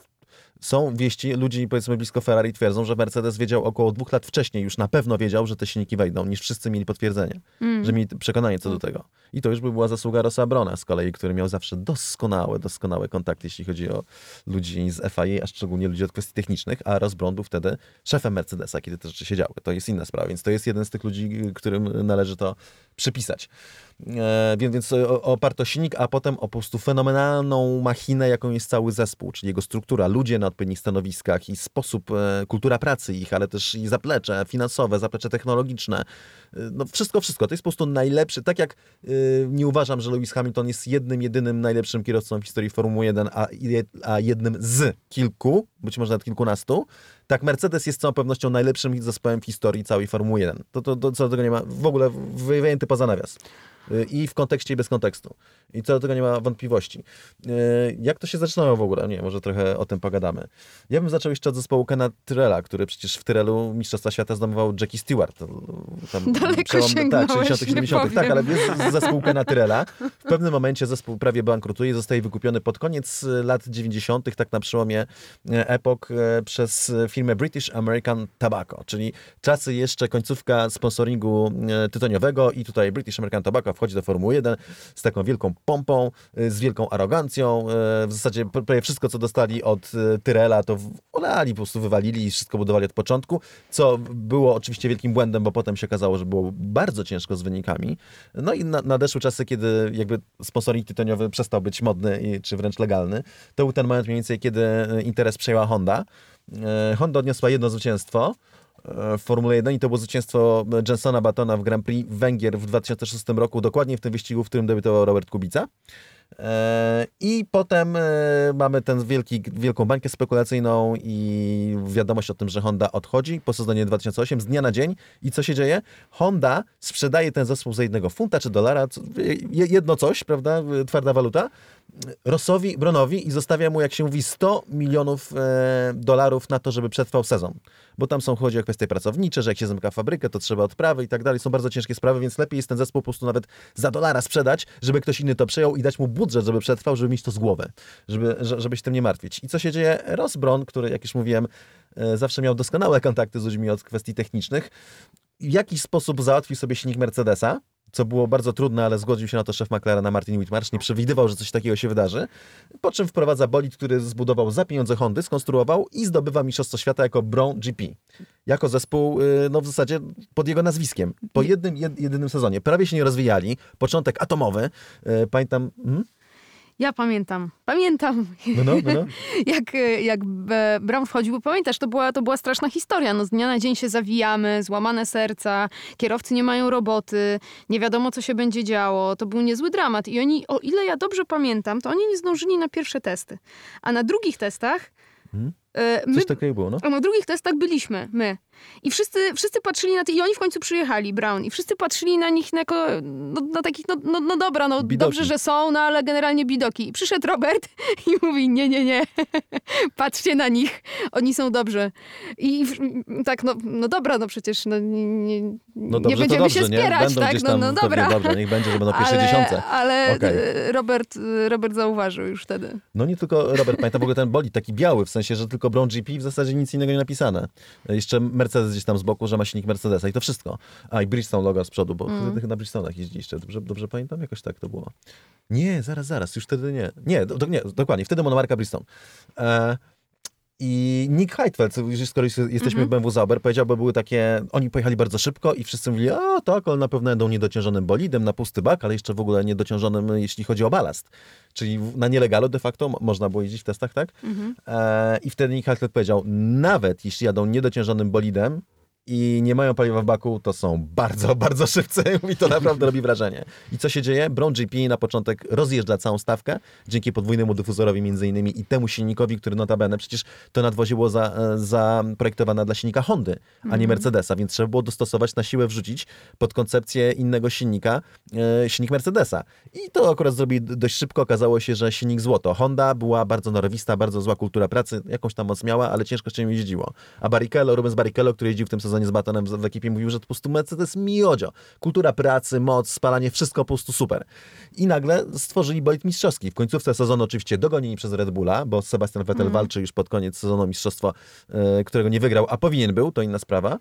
Speaker 2: są wieści, ludzi powiedzmy blisko Ferrari twierdzą, że Mercedes wiedział około dwóch lat wcześniej, już na pewno wiedział, że te silniki wejdą, niż wszyscy mieli potwierdzenie, mm. że mieli przekonanie co do mm. tego. I to już by była zasługa Rosa Brona z kolei, który miał zawsze doskonałe, doskonałe kontakty, jeśli chodzi o ludzi z FIA, a szczególnie ludzi od kwestii technicznych, a Ross Brown był wtedy szefem Mercedesa, kiedy te rzeczy się działy. To jest inna sprawa, więc to jest jeden z tych ludzi, którym należy to przypisać. E, więc, więc oparto silnik, a potem o po prostu fenomenalną machinę, jaką jest cały zespół, czyli jego struktura, ludzie na odpowiednich stanowiskach i sposób, e, kultura pracy ich, ale też i zaplecze finansowe, zaplecze technologiczne. E, no wszystko, wszystko. To jest po prostu najlepszy. Tak jak nie uważam, że Lewis Hamilton jest jednym, jedynym najlepszym kierowcą w historii Formuły 1, a, a jednym z kilku, być może nawet kilkunastu, tak Mercedes jest z całą pewnością najlepszym zespołem w historii całej Formuły 1. To, to, to co do tego nie ma w ogóle wyjęty poza nawias. Y, i w kontekście i bez kontekstu. I co do tego nie ma wątpliwości. Y, jak to się zaczynało w ogóle? Nie, może trochę o tym pogadamy. Ja bym zaczął jeszcze od zespołu Kena Tyrella, który przecież w Tyrelu Mistrzostwa Świata zdobywał Jackie Stewart.
Speaker 3: Tam Daleko przełom,
Speaker 2: tak, 60 70 Tak, ale jest zespół Kena Tyrella. W pewnym momencie zespół prawie bankrutuje zostaje wykupiony pod koniec lat 90., tak na przełomie epok przez firmę British American Tobacco, czyli czasy jeszcze końcówka sponsoringu tytoniowego i tutaj British American Tobacco wchodzi do Formuły 1 z taką wielką pompą, y, z wielką arogancją. Y, w zasadzie prawie wszystko, co dostali od y, Tyrela, to olali, po prostu wywalili i wszystko budowali od początku, co było oczywiście wielkim błędem, bo potem się okazało, że było bardzo ciężko z wynikami. No i nadeszły czasy, kiedy jakby sponsoring tytoniowy przestał być modny, czy wręcz legalny. To był ten moment mniej więcej, kiedy interes przejęła Honda. Honda odniosła jedno zwycięstwo, w Formule 1 i to było zwycięstwo Jensona Batona w Grand Prix Węgier w 2006 roku, dokładnie w tym wyścigu, w którym debiutował Robert Kubica. E, I potem e, mamy tę wielką bańkę spekulacyjną i wiadomość o tym, że Honda odchodzi po sezonie 2008 z dnia na dzień. I co się dzieje? Honda sprzedaje ten zespół za jednego funta czy dolara, jedno coś, prawda, twarda waluta, Rossowi, Bronowi i zostawia mu, jak się mówi, 100 milionów e, dolarów na to, żeby przetrwał sezon. Bo tam są, chodzi o kwestie pracownicze, że jak się zamyka fabrykę, to trzeba odprawy i tak dalej. Są bardzo ciężkie sprawy, więc lepiej jest ten zespół po prostu nawet za dolara sprzedać, żeby ktoś inny to przejął i dać mu budżet, żeby przetrwał, żeby mieć to z głowy, żeby, żeby się tym nie martwić. I co się dzieje? Ross Bron, który, jak już mówiłem, e, zawsze miał doskonałe kontakty z ludźmi od kwestii technicznych, w jakiś sposób załatwił sobie silnik Mercedesa, co było bardzo trudne, ale zgodził się na to szef McLarena Martin Whitmarsh, nie przewidywał, że coś takiego się wydarzy, po czym wprowadza bolid, który zbudował za pieniądze Hondy, skonstruował i zdobywa Mistrzostwo Świata jako Brown GP. Jako zespół, y, no w zasadzie pod jego nazwiskiem. Po jednym, jedynym sezonie. Prawie się nie rozwijali. Początek atomowy. Y, pamiętam... Hmm?
Speaker 3: Ja pamiętam. Pamiętam.
Speaker 2: No, no, no,
Speaker 3: jak, jak Brown wchodził, bo pamiętasz, to była, to była straszna historia. No, z dnia na dzień się zawijamy, złamane serca, kierowcy nie mają roboty, nie wiadomo, co się będzie działo. To był niezły dramat. I oni, o ile ja dobrze pamiętam, to oni nie zdążyli na pierwsze testy. A na drugich testach
Speaker 2: hmm? E, my, Coś takiego było, no?
Speaker 3: A na drugich testach byliśmy, my. I wszyscy, wszyscy patrzyli na to, i oni w końcu przyjechali, Brown, i wszyscy patrzyli na nich jako, no, na takich, no, no, no dobra, no bidoki. dobrze, że są, no ale generalnie bidoki. I przyszedł Robert i mówi, nie, nie, nie, patrzcie na nich, oni są dobrze. I tak, no, no dobra, no przecież no, nie, no dobrze, nie będziemy dobrze, się spierać, tak? No, no dobra.
Speaker 2: Dobrze, niech będzie, że będą pierwsze ale, dziesiątce.
Speaker 3: Ale okay. Robert, Robert zauważył już wtedy.
Speaker 2: No nie tylko Robert, pamiętam w ogóle ten bolid taki biały, w sensie, że tylko Brown GP, w zasadzie nic innego nie napisane. Jeszcze Mercedes gdzieś tam z boku, że ma silnik Mercedesa i to wszystko. A i Bridgestone logo z przodu, bo mm. wtedy na Bridgestone'ach jeździliście. Dobrze, dobrze pamiętam? Jakoś tak to było. Nie, zaraz, zaraz, już wtedy nie. Nie, do, nie dokładnie, wtedy monomarka Bridgestone. E, i Nick Heidfeld, skoro jesteśmy mm -hmm. w BMW Zauber, powiedział, bo były takie, oni pojechali bardzo szybko i wszyscy mówili, a tak, ale na pewno będą niedociążonym bolidem, na pusty bak, ale jeszcze w ogóle niedociążonym, jeśli chodzi o balast. Czyli na nielegalu de facto można było jeździć w testach, tak? Mm -hmm. e, I wtedy Nick Heidfeld powiedział, nawet jeśli jadą niedociążonym bolidem, i nie mają paliwa w baku, to są bardzo, bardzo szybcy i to naprawdę robi wrażenie. I co się dzieje? Brown GP na początek rozjeżdża całą stawkę dzięki podwójnemu dyfuzorowi między innymi i temu silnikowi, który notabene przecież to nadwozie było za, zaprojektowane dla silnika Hondy, a nie mhm. Mercedesa, więc trzeba było dostosować, na siłę wrzucić pod koncepcję innego silnika, e, silnik Mercedesa. I to akurat zrobili dość szybko. Okazało się, że silnik złoto. Honda była bardzo norowista, bardzo zła kultura pracy, jakąś tam moc miała, ale ciężko się jeździło. A Barrichello, Rubens Barrichello, który jeździł w tym sezonie z Batonem w, ekipie, mówił, że to po prostu Mercedes miodzio. Kultura pracy, moc, spalanie, wszystko po prostu super. I nagle stworzyli bolid mistrzowski. W końcówce sezonu oczywiście dogonili przez Red Bulla, bo Sebastian Vettel mm. walczy już pod koniec sezonu mistrzostwo, e, którego nie wygrał, a powinien był, to inna sprawa.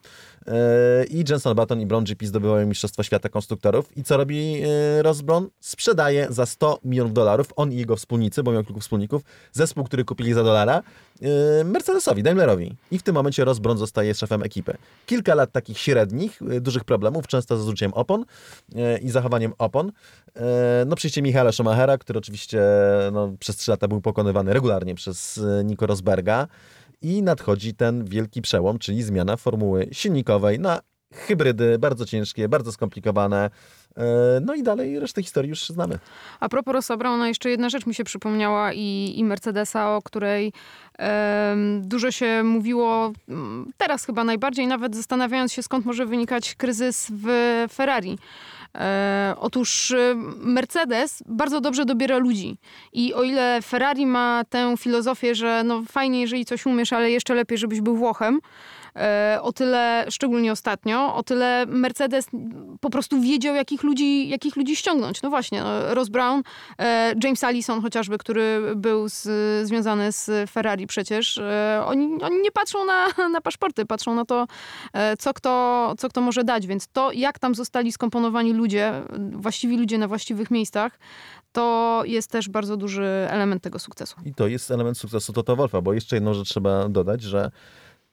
Speaker 2: E, I Jenson Button i Brown GP zdobywają mistrzostwo świata konstruktorów. I co robi e, Ross Brown? Sprzedaje za 100 milionów dolarów, on i jego wspólnicy, bo miał kilku wspólników, zespół, który kupili za dolara, Mercedesowi, Daimlerowi. I w tym momencie Ross Brown zostaje szefem ekipy. Kilka lat takich średnich, e, dużych problemów, często z użyciem opon i zachowaniem opon. No przyjście Michaela Schumachera, który oczywiście no, przez trzy lata był pokonywany regularnie przez Nico Rosberga i nadchodzi ten wielki przełom, czyli zmiana formuły silnikowej na hybrydy, bardzo ciężkie, bardzo skomplikowane. E, no i dalej resztę historii już znamy.
Speaker 3: A propos Rossa Brauna, jeszcze jedna rzecz mi się przypomniała i, i Mercedesa, o której dużo się mówiło mm, teraz chyba najbardziej, nawet zastanawiając się skąd może wynikać kryzys w Ferrari. E, otóż Mercedes bardzo dobrze dobiera ludzi. I o ile Ferrari ma tę filozofię, że no fajnie, jeżeli coś umiesz, ale jeszcze lepiej, żebyś był Włochem, o tyle, szczególnie ostatnio, o tyle Mercedes po prostu wiedział, jakich ludzi, jakich ludzi ściągnąć. No właśnie, no, Ross Brown, e, James Allison chociażby, który był z, związany z Ferrari przecież, e, oni, oni nie patrzą na, na paszporty, patrzą na to, co kto, co kto może dać, więc to, jak tam zostali skomponowani ludzie, właściwi ludzie na właściwych miejscach, to jest też bardzo duży element tego sukcesu.
Speaker 2: I to jest element sukcesu Toto Wolfa, bo jeszcze jedną rzecz trzeba dodać, że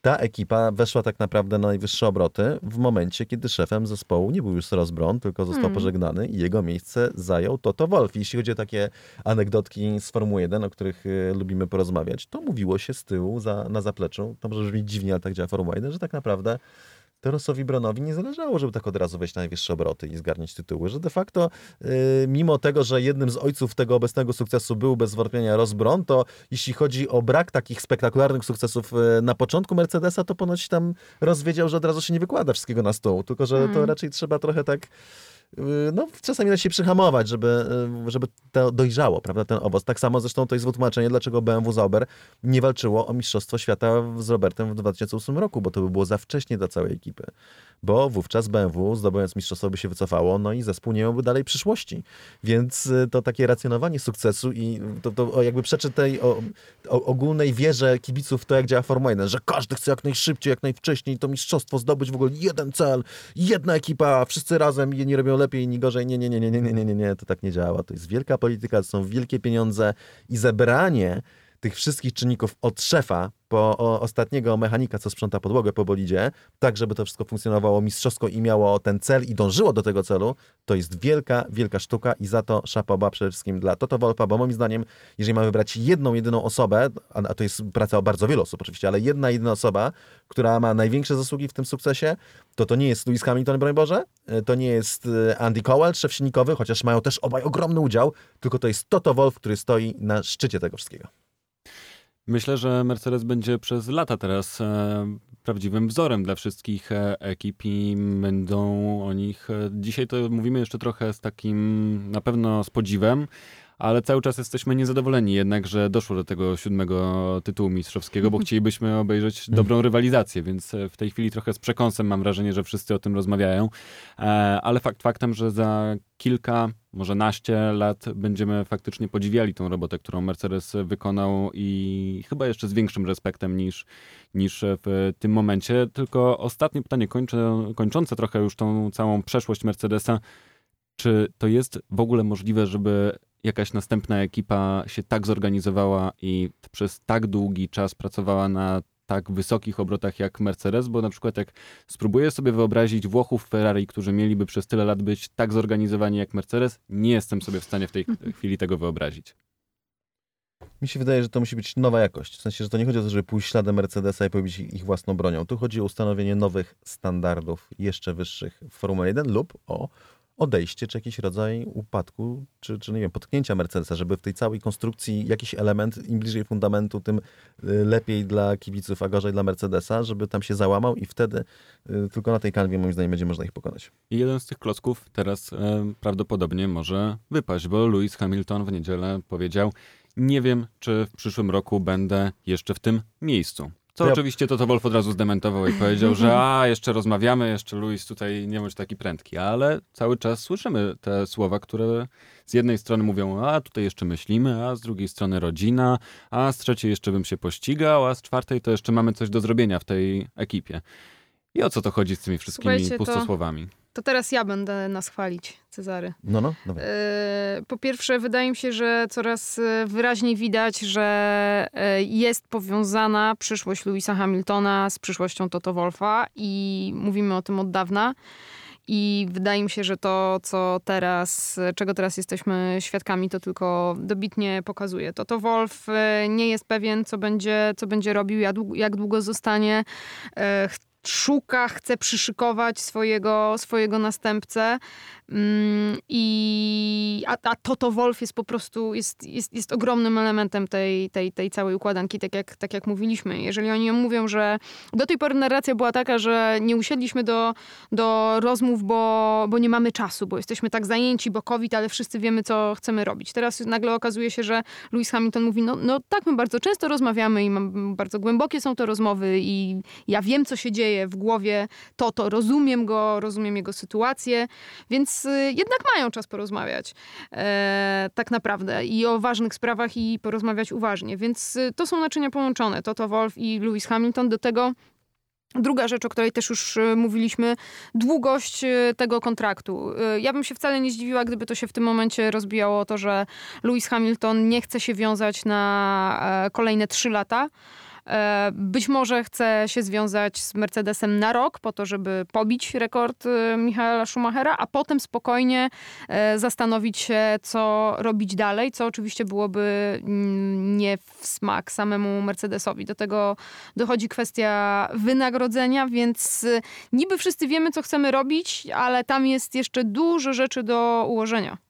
Speaker 2: ta ekipa weszła tak naprawdę na najwyższe obroty w momencie, kiedy szefem zespołu nie był już Rosbron, tylko został hmm. pożegnany i jego miejsce zajął Toto Wolf. Jeśli chodzi o takie anegdotki z Formuły 1, o których y, lubimy porozmawiać, to mówiło się z tyłu, za, na zapleczu, to może brzmieć dziwnie, ale tak działa Formuła 1, że tak naprawdę Terosowi Bronowi nie zależało, żeby tak od razu wejść na najwyższe obroty i zgarniać tytuły, że de facto yy, mimo tego, że jednym z ojców tego obecnego sukcesu był bez wątpienia Ross Brown, to jeśli chodzi o brak takich spektakularnych sukcesów yy, na początku Mercedesa, to ponoć tam rozwiedział, że od razu się nie wykłada wszystkiego na stół, tylko że to mhm. raczej trzeba trochę tak Y, no, czasami da się przyhamować, żeby, y, żeby to dojrzało, prawda, ten owoc. Tak samo zresztą to jest wytłumaczenie, dlaczego BMW Zauber nie walczyło o Mistrzostwo Świata z Robertem w 2008 roku, bo to by było za wcześnie dla całej ekipy. Bo wówczas BMW, zdobywając mistrzostwo, by się wycofało, no i zespół nie miałby dalej przyszłości. Więc y, to takie racjonowanie sukcesu i to, to jakby przeczy tej o, o, ogólnej wierze kibiców to, jak działa Formuła 1, że każdy chce jak najszybciej, jak najwcześniej to mistrzostwo zdobyć, w ogóle jeden cel, jedna ekipa, wszyscy razem i nie robią lepiej, ni gorzej. Nie, nie, nie, nie, nie, nie, nie, nie, to tak nie działa. To jest wielka polityka, to są wielkie pieniądze i zebranie tych wszystkich czynników od szefa po ostatniego mechanika, co sprząta podłogę po bolidzie, tak żeby to wszystko funkcjonowało mistrzowsko i miało ten cel i dążyło do tego celu, to jest wielka, wielka sztuka i za to szapoba przede wszystkim dla Toto Wolfa, bo moim zdaniem, jeżeli mamy wybrać jedną, jedyną osobę, a to jest praca o bardzo wielu osób oczywiście, ale jedna, jedyna osoba, która ma największe zasługi w tym sukcesie, to to nie jest Lewis Hamilton, broń Boże, to nie jest e, Andy Cowell, szef silnikowy, chociaż mają też obaj ogromny udział, tylko to jest Toto Wolf, który stoi na szczycie tego wszystkiego.
Speaker 1: Myślę, że Mercedes będzie przez lata teraz e, prawdziwym wzorem dla wszystkich e, ekip i będą o nich. E, dzisiaj to mówimy jeszcze trochę z takim na pewno z podziwem, ale cały czas jesteśmy niezadowoleni jednak, że doszło do tego siódmego tytułu mistrzowskiego, bo chcielibyśmy obejrzeć dobrą rywalizację, więc w tej chwili trochę z przekąsem mam wrażenie, że wszyscy o tym rozmawiają, ale fakt faktem, że za kilka, może naście lat będziemy faktycznie podziwiali tą robotę, którą Mercedes wykonał i chyba jeszcze z większym respektem niż, niż w tym momencie. Tylko ostatnie pytanie, kończę, kończące trochę już tą całą przeszłość Mercedesa. Czy to jest w ogóle możliwe, żeby jakaś następna ekipa się tak zorganizowała i przez tak długi czas pracowała na tak wysokich obrotach jak Mercedes, bo na przykład jak spróbuję sobie wyobrazić Włochów Ferrari, którzy mieliby przez tyle lat być tak zorganizowani jak Mercedes, nie jestem sobie w stanie w tej chwili tego wyobrazić.
Speaker 2: Mi się wydaje, że to musi być nowa jakość. W sensie, że to nie chodzi o to, żeby pójść śladem Mercedesa i pobić ich własną bronią. Tu chodzi o ustanowienie nowych standardów, jeszcze wyższych w Formuły 1 lub o odejście, czy jakiś rodzaj upadku, czy, czy nie wiem, potknięcia Mercedesa, żeby w tej całej konstrukcji jakiś element, im bliżej fundamentu, tym y, lepiej dla kibiców, a gorzej dla Mercedesa, żeby tam się załamał i wtedy y, tylko na tej kanwie moim zdaniem będzie można ich pokonać.
Speaker 1: I jeden z tych klocków teraz e, prawdopodobnie może wypaść, bo Lewis Hamilton w niedzielę powiedział, nie wiem, czy w przyszłym roku będę jeszcze w tym miejscu. Co ja... oczywiście Toto Wolf od razu zdementował i powiedział, że a, jeszcze rozmawiamy, jeszcze Luis tutaj nie bądź taki prędki, ale cały czas słyszymy te słowa, które z jednej strony mówią, a tutaj jeszcze myślimy, a z drugiej strony rodzina, a z trzeciej jeszcze bym się pościgał, a z czwartej to jeszcze mamy coś do zrobienia w tej ekipie. I o co to chodzi z tymi wszystkimi Słuchajcie, pustosłowami?
Speaker 3: To to teraz ja będę nas chwalić, Cezary.
Speaker 2: No, no, no.
Speaker 3: Po pierwsze, wydaje mi się, że coraz e, wyraźniej widać, że e, jest powiązana przyszłość Louisa Hamiltona z przyszłością Toto Wolfa i mówimy o tym od dawna. I wydaje mi się, że to, co teraz, czego teraz jesteśmy świadkami, to tylko dobitnie pokazuje. To to Wolf nie jest pewien, co będzie, co będzie robił, jak długo zostanie szuka, chce przyszykować swojego, swojego następcę. Mm, I, a, a Toto Wolf jest po prostu jest, jest, jest ogromnym elementem tej, tej, tej całej układanki, tak jak, tak jak mówiliśmy. Jeżeli oni mówią, że do tej pory narracja była taka, że nie usiedliśmy do, do rozmów, bo, bo nie mamy czasu, bo jesteśmy tak zajęci, bo COVID, ale wszyscy wiemy, co chcemy robić. Teraz nagle okazuje się, że Lewis Hamilton mówi, no, no tak, my bardzo często rozmawiamy i mam, bardzo głębokie są to rozmowy i ja wiem, co się dzieje w głowie Toto, rozumiem go, rozumiem jego sytuację, więc Y, jednak mają czas porozmawiać e, tak naprawdę i o ważnych sprawach i porozmawiać uważnie. Więc y, to są naczynia połączone. Toto Wolf i Lewis Hamilton do tego Druga rzecz, o której też już y, mówiliśmy, długość tego kontraktu. Ja bym się wcale nie zdziwiła, gdyby to się w tym momencie rozbijało o to, że Lewis Hamilton nie chce się wiązać na e, kolejne trzy lata być może chce się związać z Mercedesem na rok, po to, żeby pobić rekord e, Michaela Schumachera, a potem spokojnie e, zastanowić się, co robić dalej, co oczywiście byłoby mm, nie w smak samemu Mercedesowi. Do tego dochodzi kwestia wynagrodzenia, więc niby wszyscy wiemy, co chcemy robić, ale tam jest jeszcze dużo rzeczy do ułożenia.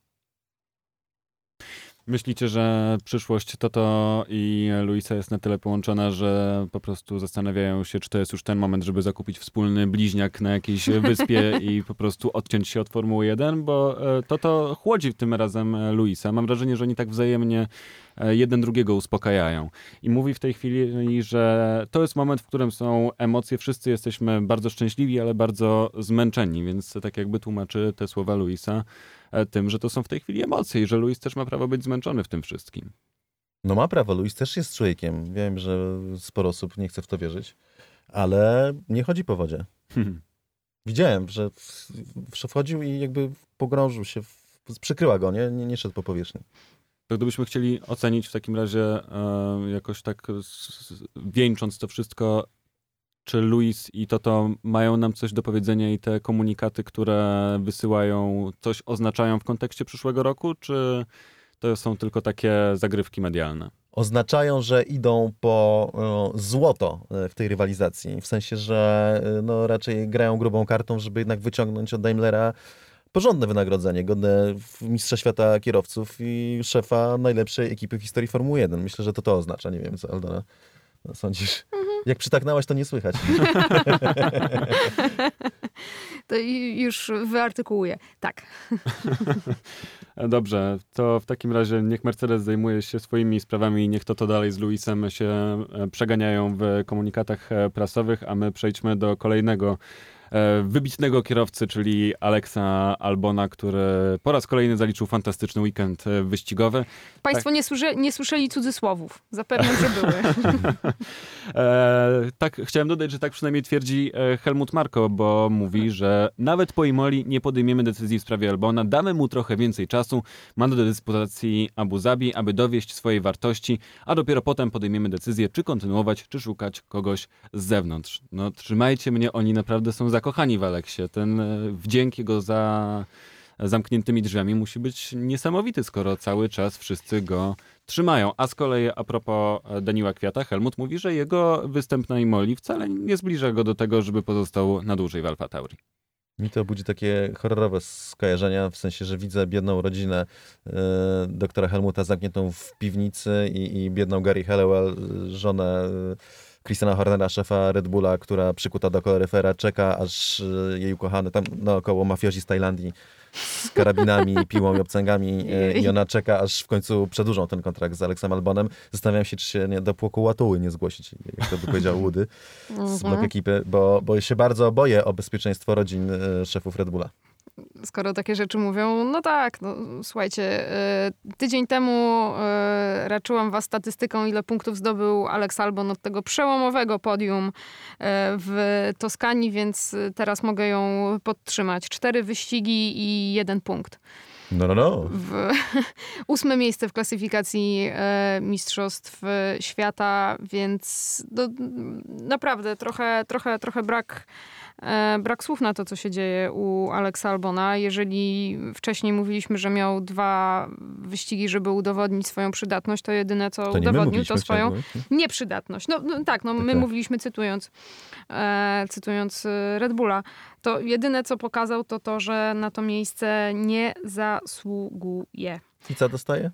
Speaker 1: Myślicie, że przyszłość Toto i Luisa jest na tyle połączona, że po prostu zastanawiają się, czy to jest już ten moment, żeby zakupić wspólny bliźniak na jakiejś wyspie i po prostu odciąć się od Formuły 1, bo e, Toto chłodzi tym razem Luisa. Mam wrażenie, że oni tak wzajemnie e, jeden drugiego uspokajają. I mówi w tej chwili, że to jest moment, w którym są emocje, wszyscy jesteśmy bardzo szczęśliwi, ale bardzo zmęczeni, więc tak jakby tłumaczy te słowa Luisa E, tym, że to są w tej chwili emocje i że Luis też ma prawo być zmęczony w tym wszystkim.
Speaker 2: No ma prawo, Luis też jest człowiekiem. Wiem, że sporo osób nie chce w to wierzyć, ale nie chodzi po wodzie. Widziałem, że wchodził i jakby pogrążył się, przykryła go, nie? nie? Nie szedł po powierzchni.
Speaker 1: To gdybyśmy chcieli ocenić w takim razie e, jakoś tak wieńcząc to wszystko, czy Luis i Toto mają nam coś do powiedzenia i te komunikaty, które wysyłają, coś oznaczają w kontekście przyszłego roku, czy to są tylko takie zagrywki medialne?
Speaker 2: Oznaczają, że idą po no, złoto e, w tej rywalizacji. W sensie, że e, no, raczej grają grubą kartą, żeby jednak wyciągnąć od Daimlera porządne wynagrodzenie, godne mistrza świata kierowców i szefa najlepszej ekipy w historii Formuły 1. Myślę, że to to oznacza. Nie wiem, co Aldona sądzisz. Jak przytaknęłaś, to nie słychać.
Speaker 3: to już wyartykułuję. Tak.
Speaker 1: Dobrze, to w takim razie niech Mercedes zajmuje się swoimi sprawami i niech to to dalej z Luisem się e, przeganiają w komunikatach e, prasowych, a my przejdźmy do kolejnego wybitnego kierowcy, czyli Alexa Albona, który po raz kolejny zaliczył fantastyczny weekend e, wyścigowy.
Speaker 3: Państwo tak. nie, słysze, nie słyszeli cudzysłowów. Zapewne, że były.
Speaker 1: e, tak, chciałem dodać, że tak przynajmniej twierdzi e, Helmut Marko, bo mówi, że nawet po Imoli nie podejmiemy decyzji w sprawie Albona, damy mu trochę więcej czasu, ma do dyspozycji Abu Zabi, aby dowieść swojej wartości, a dopiero potem podejmiemy decyzję, czy kontynuować, czy szukać kogoś z zewnątrz. No, trzymajcie mnie, oni naprawdę są za zakochani w Aleksie. Ten e, wdzięk jego za zamkniętymi drzwiami musi być niesamowity, skoro cały czas wszyscy go trzymają. A z kolei a propos Daniła Kwiata, Helmut mówi, że jego występ na Imoli wcale nie zbliża go do tego, żeby pozostał na dłużej w Alfa Tauri.
Speaker 2: Mi to budzi takie horrorowe skojarzenia, w sensie, że widzę biedną rodzinę y, doktora Helmuta zamkniętą w piwnicy i, i biedną Gary Hallowell, żonę Christiana Hornera, szefa Red Bulla, która przykuta do koloryfera, czeka, aż y, jej ukochany, tam naokoło mafiozi z Tajlandii, z karabinami, piłą i obcęgami e, i ona czeka, aż w końcu przedłużą ten kontrakt z Aleksem Albonem. Zastanawiam się, czy się nie do płoku łatuły nie zgłosić, jak to by powiedział Woody z blok ekipy, bo, bo się bardzo boję o bezpieczeństwo rodzin e, szefów Red Bulla
Speaker 3: skoro takie rzeczy mówią, no tak, no, słuchajcie, e, tydzień temu raczyłam was statystyką, ile punktów zdobył Alex Albon od tego przełomowego podium w Toskanii, więc teraz mogę ją podtrzymać. Cztery wyścigi i jeden punkt.
Speaker 2: No, no, no.
Speaker 3: W, ósme miejsce w klasyfikacji e, Mistrzostw Świata, więc do, naprawdę trochę, trochę, trochę brak E, brak słów na to, co się dzieje u Alexa Albona. Jeżeli wcześniej mówiliśmy, że miał dwa wyścigi, żeby udowodnić swoją przydatność, to jedyne, co to udowodnił, to swoją nieprzydatność. No, no tak, no, my tak. mówiliśmy cytując, e, cytując e, Red Bulla, to jedyne, co pokazał, to to, że na to miejsce nie zasługuje.
Speaker 2: I co dostaje?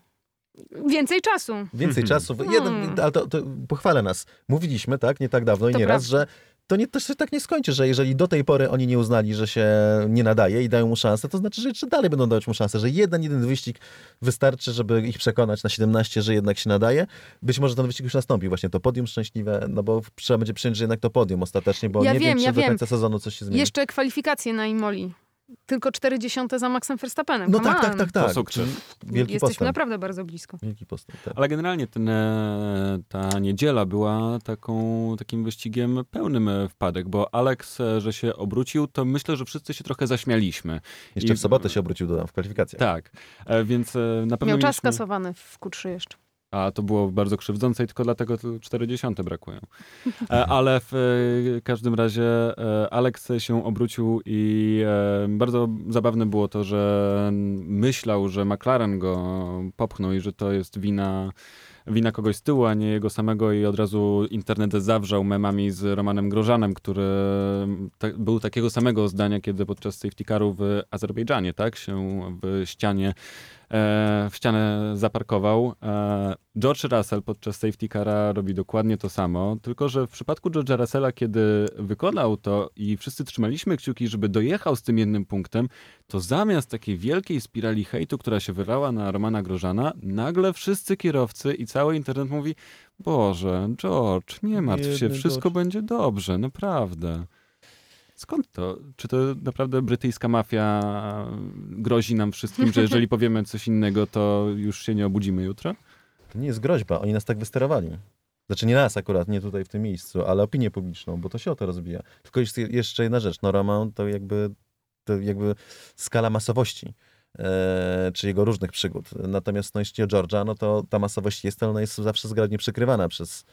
Speaker 3: Więcej czasu.
Speaker 2: Więcej czasu. Jeden, hmm. ale to, to pochwalę nas. Mówiliśmy, tak, nie tak dawno i nieraz, że to, nie, to się tak nie skończy, że jeżeli do tej pory oni nie uznali, że się nie nadaje i dają mu szansę, to znaczy, że jeszcze dalej będą dawać mu szansę, że jeden, jeden wyścig wystarczy, żeby ich przekonać na 17, że jednak się nadaje. Być może ten wyścig już nastąpi, właśnie to podium szczęśliwe, no bo trzeba będzie przyjąć, że jednak to podium ostatecznie, bo
Speaker 3: ja
Speaker 2: nie
Speaker 3: wiem, wiem
Speaker 2: czy
Speaker 3: ja
Speaker 2: do końca sezonu coś się zmieni.
Speaker 3: Jeszcze kwalifikacje na Imoli tylko 40 za Maxem Verstappenem.
Speaker 2: No tak, tak, tak, tak. To
Speaker 1: sukces.
Speaker 2: Wielki
Speaker 3: Jesteśmy
Speaker 2: postęp.
Speaker 3: naprawdę bardzo blisko.
Speaker 2: Wielki postęp, tak.
Speaker 1: Ale generalnie ten, e, ta niedziela była taką, takim wyścigiem pełnym e, wpadek, bo Alex, e, że się obrócił, to myślę, że wszyscy się trochę zaśmialiśmy.
Speaker 2: Jeszcze I... w sobotę się obrócił, dodam, w kwalifikacjach.
Speaker 1: Tak, więc na pewno
Speaker 3: Miał czas
Speaker 1: mieliśmy...
Speaker 3: skasowany w Q3 jeszcze.
Speaker 1: A to było bardzo krzywdzące i tylko dlatego 40 brakują. E, ale w e, każdym razie e, Alex się obrócił i bardzo zabawne było to, że myślał, że McLaren go popchnął i że to jest wina wina kogoś z tyłu, a nie jego samego i od razu internet zawrzał memami z Romanem Grożanem, który był takiego samego zdania, kiedy podczas safety caru w Azerbejdżanie, tak, się w ścianie w ścianę zaparkował. E, George Russell podczas safety cara robi dokładnie to samo, tylko że w przypadku George'a Russella, kiedy wykonał to i wszyscy trzymaliśmy kciuki, żeby dojechał z tym jednym punktem, to zamiast takiej wielkiej spirali hejtu, która się wyrała na Romana Grożana, nagle wszyscy kierowcy i cały internet mówi Boże, George, nie martw się, wszystko będzie dobrze, naprawdę. Skąd to? Czy to naprawdę brytyjska mafia grozi nam wszystkim, że jeżeli powiemy coś innego, to już się nie obudzimy jutro?
Speaker 2: To nie jest groźba, oni nas tak wysterowali. Znaczy nie nas akurat, nie tutaj w tym miejscu, ale opinię publiczną, bo to się o to rozbija. Tylko jest jeszcze jedna rzecz, no Roman to jakby, to jakby skala masowości. E, czy jego różnych przygód. Natomiast no, jeśli o Georgia, no to ta masowość jest, ale ona jest zawsze zgrabnie przykrywana przez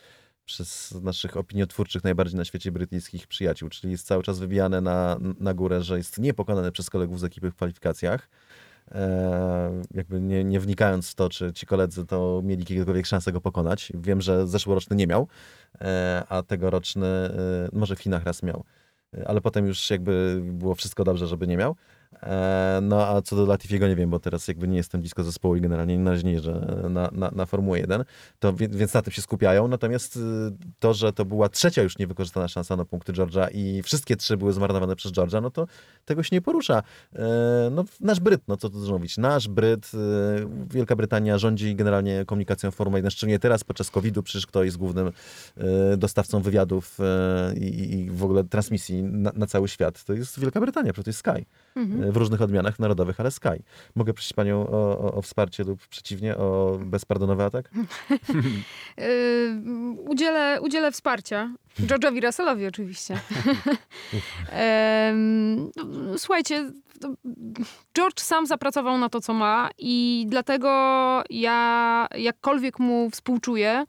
Speaker 2: przez naszych opiniotwórczych najbardziej na świecie brytyjskich przyjaciół, czyli jest cały czas wybijane na, na górę, że jest niepokonany przez kolegów z ekipy w kwalifikacjach. E, jakby nie, nie, wnikając w to, czy ci koledzy to mieli jakiekolwiek szansę go pokonać. Wiem, że zeszłoroczny nie miał, e, a tegoroczny e, może w Chinach raz miał. E, ale potem już jakby było wszystko dobrze, żeby nie miał. E, no a co do Latifiego nie wiem, bo teraz jakby nie jestem blisko zespołu i generalnie na razie nie jeżdżę na, na, na Formułę 1, to więc na tym się skupiają. Natomiast y, to, że to była trzecia już niewykorzystana szansa na punkty Georgia i wszystkie trzy były zmarnowane przez Georgia, no to tego się nie porusza. E, no nasz Bryt, no co tu dużo mówić, nasz Bryt, y, Wielka Brytania rządzi generalnie komunikacją Formuły 1, szczególnie teraz podczas COVID-u, przecież kto jest głównym y, dostawcą wywiadów i, i w ogóle transmisji na, na, cały świat, to jest Wielka Brytania, przecież to jest Sky. Mhm w różnych odmianach narodowych, ale Sky. Mogę prosić panią o, o, o wsparcie lub przeciwnie, o bezpardonowy atak?
Speaker 3: yy, udzielę, udzielę wsparcia. George'owi Russellowi oczywiście. yy, słuchajcie, George sam zapracował na to, co ma i dlatego ja jakkolwiek mu współczuję,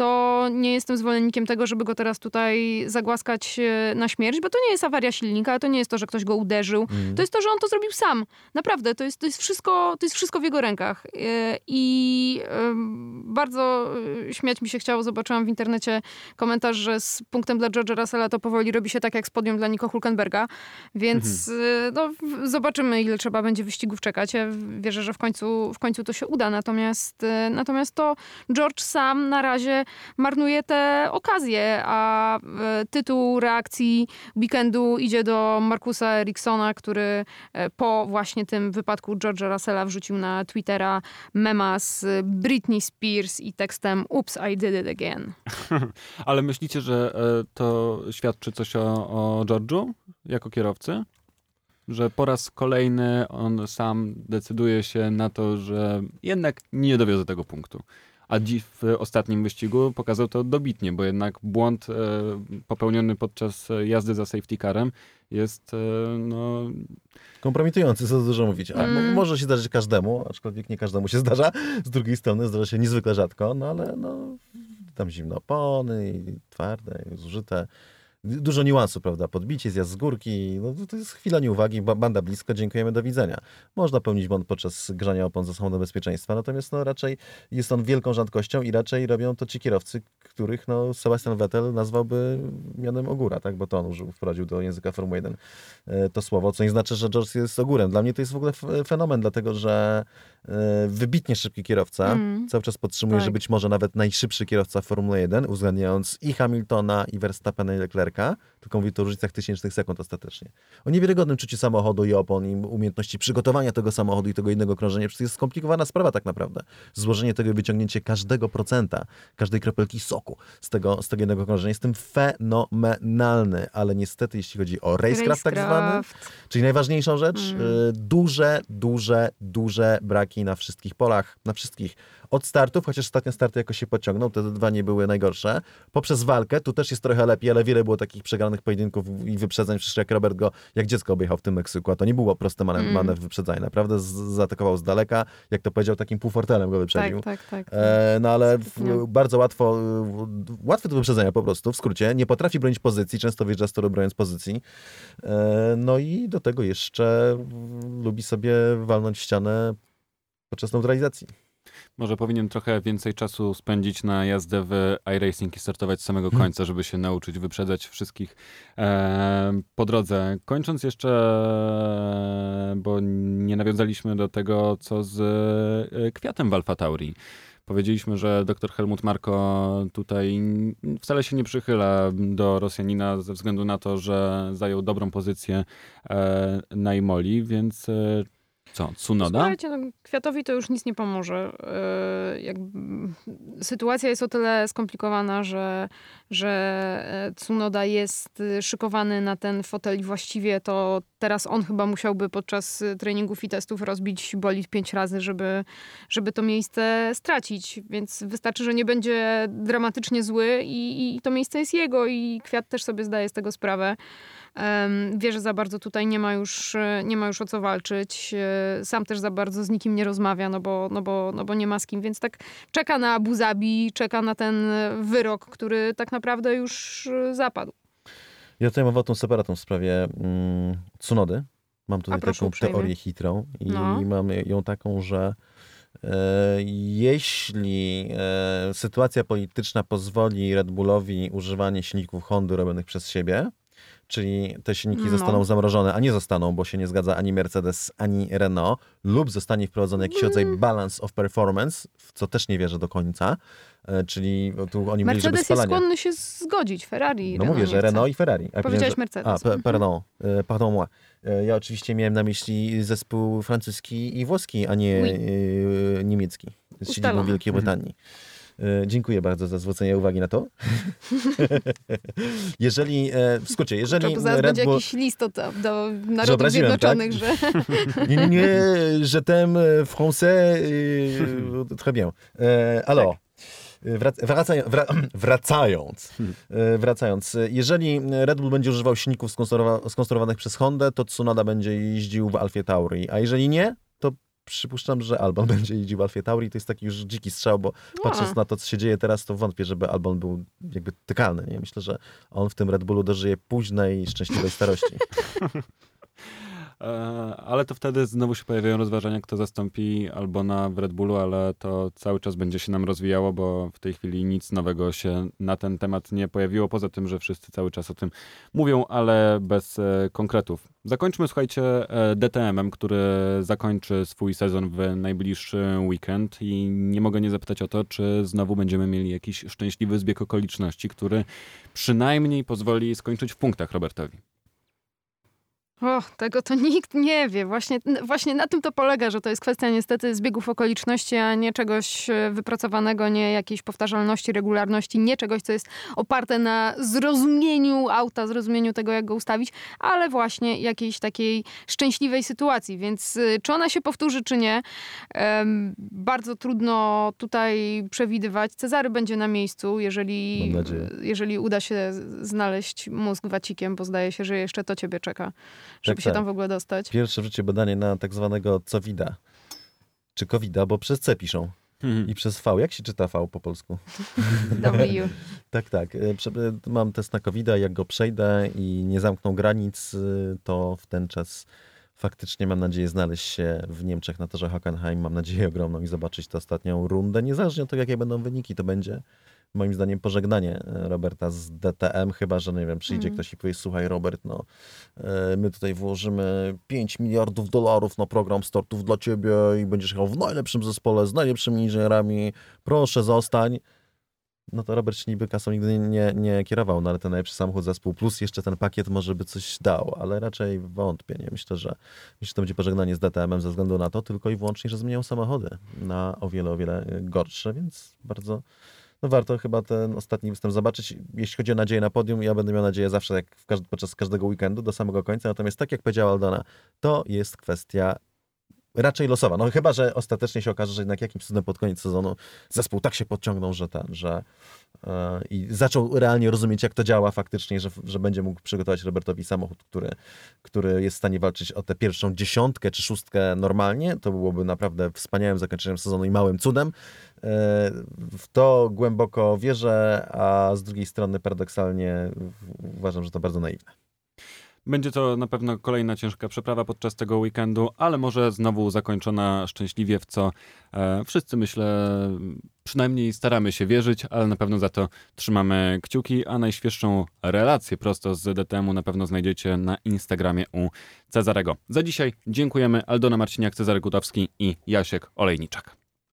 Speaker 3: to nie jestem zwolennikiem tego, żeby go teraz tutaj zagłaskać e, na śmierć, bo to nie jest awaria silnika, to nie jest to, że ktoś go uderzył. Mm. To jest to, że on to zrobił sam. Naprawdę, to jest, to jest, wszystko, to jest wszystko w jego rękach. E, I bardzo śmiać mi się chciało. Zobaczyłam w internecie komentarz, że z punktem dla George'a Russella to powoli robi się tak jak z podium dla Nico Hulkenberga. Więc mhm. no, zobaczymy, ile trzeba będzie wyścigów czekać. Ja wierzę, że w końcu, w końcu to się uda. Natomiast, natomiast to George sam na razie marnuje te okazje, a e, tytuł reakcji weekendu idzie do Markusa Eriksona, który e, po właśnie tym wypadku George'a Russella wrzucił na Twittera mema z Britney Spears i tekstem Oops, I did it again.
Speaker 1: Ale myślicie, że e, to świadczy coś o, o George'u jako kierowcy? Że po raz kolejny on sam decyduje się na to, że jednak nie dowiozę tego punktu a w ostatnim wyścigu pokazał to dobitnie, bo jednak błąd e, popełniony podczas jazdy za safety carem jest e, no...
Speaker 2: Kompromitujący, co dużo mówić. A, mm. Może się zdarzyć każdemu, aczkolwiek nie każdemu się zdarza. Z drugiej strony zdarza się niezwykle rzadko, no ale no, tam zimno opony i twarde, i zużyte dużo niuansów, prawda? Podbicie, zjazd z górki, no to jest chwila nieuwagi, banda blisko, dziękujemy, do widzenia. Można pełnić błąd podczas grzania opon za samochodem bezpieczeństwa, natomiast no raczej jest on wielką rzadkością i raczej robią to ci kierowcy, których no Sebastian Vettel nazwałby mianem ogóra, tak? Bo to on użył, wprowadził do języka Formuły 1 e, to słowo, co nie znaczy, że George jest ogórem. Dla mnie to jest w ogóle fenomen, dlatego że wybitnie szybki kierowca, mm. cały czas podtrzymuje, tak. że być może nawet najszybszy kierowca Formuły 1, uwzględniając i Hamiltona, i Verstappena, i Leclerc, tylko mówię tu o różnicach tysięcznych sekund ostatecznie. O niewiarygodnym czuciu samochodu i opon i umiejętności przygotowania tego samochodu i tego innego krążenia. Przecież jest skomplikowana sprawa tak naprawdę. Złożenie tego i wyciągnięcie każdego procenta, każdej kropelki soku z tego, z tego jednego krążenia jest tym fenomenalny, ale niestety jeśli chodzi o racecraft, tak zwany, czyli najważniejszą rzecz, mm. Y, duże, duże, duże braki na wszystkich polach, na wszystkich od startów, chociaż ostatnie starty jakoś się pociągnął, te dwa nie były najgorsze. Poprzez walkę, tu też jest trochę lepiej, ale wiele było takich przegranych pojedynków i wyprzedzeń, przecież jak Robert go, jak dziecko objechał w tym Meksyku, a to nie było proste manewr, mm. manewr wyprzedzania, naprawdę z, zaatakował z daleka, jak to powiedział, takim półfortelem go wyprzedził.
Speaker 3: Tak, tak, tak.
Speaker 2: E, no ale w, bardzo łatwo, łatwe do wyprzedzenia po prostu, w skrócie, nie potrafi bronić pozycji, często wjeżdża z toru broniąc pozycji, e, no i do tego jeszcze lubi sobie walnąć ścianę podczas neutralizacji.
Speaker 1: Może powinien trochę więcej czasu spędzić na jazdę w iRacing i startować z samego hmm. końca, żeby się nauczyć wyprzedzać wszystkich e, po drodze. Kończąc jeszcze, bo nie nawiązaliśmy do tego, co z e, kwiatem w Alfa Tauri. Powiedzieliśmy, że dr Helmut Marko tutaj wcale się nie przychyla do Rosjanina ze względu na to, że zajął dobrą pozycję e, na Imoli, więc e, co, Tsunoda?
Speaker 3: Słuchajcie, no, Kwiatowi to już nic nie pomoże. Yy, jakby, sytuacja jest o tyle skomplikowana, że, że e, Tsunoda jest szykowany na ten fotel i właściwie to teraz on chyba musiałby podczas treningów i testów rozbić bolid pięć razy, żeby, żeby to miejsce stracić. Więc wystarczy, że nie będzie dramatycznie zły i, i to miejsce jest jego i Kwiat też sobie zdaje z tego sprawę wie, że za bardzo tutaj nie ma już, e, nie ma już o co walczyć. E, sam też za bardzo z nikim nie rozmawia, no bo, no bo, no bo nie ma z kim, więc tak czeka na Abu Zabi, czeka na ten wyrok, który tak naprawdę już e, zapadł.
Speaker 2: Ja tutaj mam tą separatą w sprawie mm, Tsunody. Mam tutaj taką uprzejmie. teorię chytrą i no. mam ją taką, że jeśli sytuacja polityczna pozwoli Red Bullowi używanie silników Hondy robionych przez siebie, czyli te silniki no. zostaną zamrożone, a nie zostaną, bo się nie zgadza ani Mercedes, ani Renault, lub zostanie wprowadzony jakiś rodzaj mm. balance of performance, w co też nie wierzę do końca, e, czyli tu oni
Speaker 3: Mercedes
Speaker 2: mieli,
Speaker 3: jest skłonny się zgodzić, Ferrari.
Speaker 2: No Renault mówię, że Renault i Ferrari.
Speaker 3: A Powiedziałeś Mercedes.
Speaker 2: A, mhm. pardon, e, pardon moi. E, ja oczywiście miałem na myśli zespół francuski i włoski, a nie oui. niemiecki z siedzibą Wielkiej Brytanii. E, dziękuję bardzo za zwrócenie uwagi na to. jeżeli, e, w skrócie, jeżeli
Speaker 3: to zaraz będzie Bull... jakiś list od, do Narodów tak? Zjednoczonych, tak? że...
Speaker 2: nie, nie, nie, je t'aime français, très bien. Alors, Wracając, wracając, wracając, jeżeli Red Bull będzie używał silników skonstruowanych przez Hondę, to Tsunoda będzie jeździł w Alfie Tauri, a jeżeli nie, przypuszczam, że Albon będzie jeździł w Alfie Tauri. To jest taki już dziki strzał, bo no. patrząc na to, co się dzieje teraz, to wątpię, żeby Albon był jakby tykalny. Nie? Myślę, że on w tym Red Bullu dożyje późnej, szczęśliwej starości.
Speaker 1: E, ale to wtedy znowu się pojawiają rozważania, kto zastąpi Albona w Red Bullu, ale to cały czas będzie się nam rozwijało, bo w tej chwili nic nowego się na ten temat nie pojawiło, poza tym, że wszyscy cały czas o tym mówią, ale bez e, konkretów. Zakończmy, słuchajcie, e, DTM-em, który zakończy swój sezon w najbliższy weekend i nie mogę nie zapytać o to, czy znowu będziemy mieli jakiś szczęśliwy zbieg okoliczności, który przynajmniej pozwoli skończyć w punktach Robertowi.
Speaker 3: O, tego to nikt nie wie. Właśnie, właśnie na tym to polega, że to jest kwestia niestety zbiegów okoliczności, a nie czegoś e, wypracowanego, nie jakiejś powtarzalności, regularności, nie czegoś, co jest oparte na zrozumieniu auta, zrozumieniu tego, jak go ustawić, ale właśnie jakiejś takiej szczęśliwej sytuacji. Więc e, czy ona się powtórzy, czy nie, bardzo trudno tutaj przewidywać. Cezary będzie na miejscu, jeżeli, jeżeli uda się znaleźć mózg wacikiem, bo zdaje się, że jeszcze to ciebie czeka żeby tak, się tak. tam w ogóle dostać.
Speaker 2: Pierwsze w życiu badanie na tak zwanego covida. Czy covida, bo przez C piszą. Hmm. I przez V. Jak się czyta V po polsku?
Speaker 3: W.
Speaker 2: tak, tak. E, mam test na covid jak go przejdę i nie zamkną granic, y, to w ten czas faktycznie mam nadzieję znaleźć się w Niemczech na torze Hockenheim. Mam nadzieję ogromną i zobaczyć tę ostatnią rundę. Niezależnie od tego, jakie będą wyniki, to będzie moim zdaniem pożegnanie e, Roberta z DTM, chyba, że nie wiem, przyjdzie mm. ktoś i powie, słuchaj Robert, no e, my tutaj włożymy 5 miliardów dolarów na program startów dla ciebie i będziesz jechał w najlepszym zespole, z najlepszymi inżynierami, proszę zostań. No to Robert się niby kasą nigdy nie, nie kierował, no ale ten najlepszy samochód zespół plus jeszcze ten pakiet może by coś dał, ale raczej wątpię, nie? Myślę, że, myślę, że to będzie pożegnanie z DTM-em ze względu na to tylko i wyłącznie, że zmieniają samochody na o wiele, o wiele gorsze, więc bardzo no warto chyba ten ostatni występ zobaczyć. Jeśli chodzi o nadzieję na podium, ja będę miał nadzieję zawsze jak każdy, podczas każdego weekendu do samego końca. Natomiast tak jak powiedziała Aldona, to jest kwestia raczej losowa. No chyba, że ostatecznie się okaże, że jednak jakimś cudem pod koniec sezonu zespół tak się podciągnął, że ten, że yy, i zaczął realnie rozumieć, jak to działa faktycznie, że, że będzie mógł przygotować Robertowi samochód, który, który jest w stanie walczyć o tę pierwszą dziesiątkę czy szóstkę normalnie. To byłoby naprawdę wspaniałym zakończeniem sezonu i małym cudem. W to głęboko wierzę, a z drugiej strony paradoksalnie uważam, że to bardzo naiwne.
Speaker 1: Będzie to na pewno kolejna ciężka przeprawa podczas tego weekendu, ale może znowu zakończona szczęśliwie, w co e, wszyscy myślę, przynajmniej staramy się wierzyć, ale na pewno za to trzymamy kciuki, a najświeższą relację prosto z DTM-u na pewno znajdziecie na Instagramie u Cezarego. Za dzisiaj dziękujemy Aldona Marciniak, Cezary Gutowski i Jasiek Olejniczak.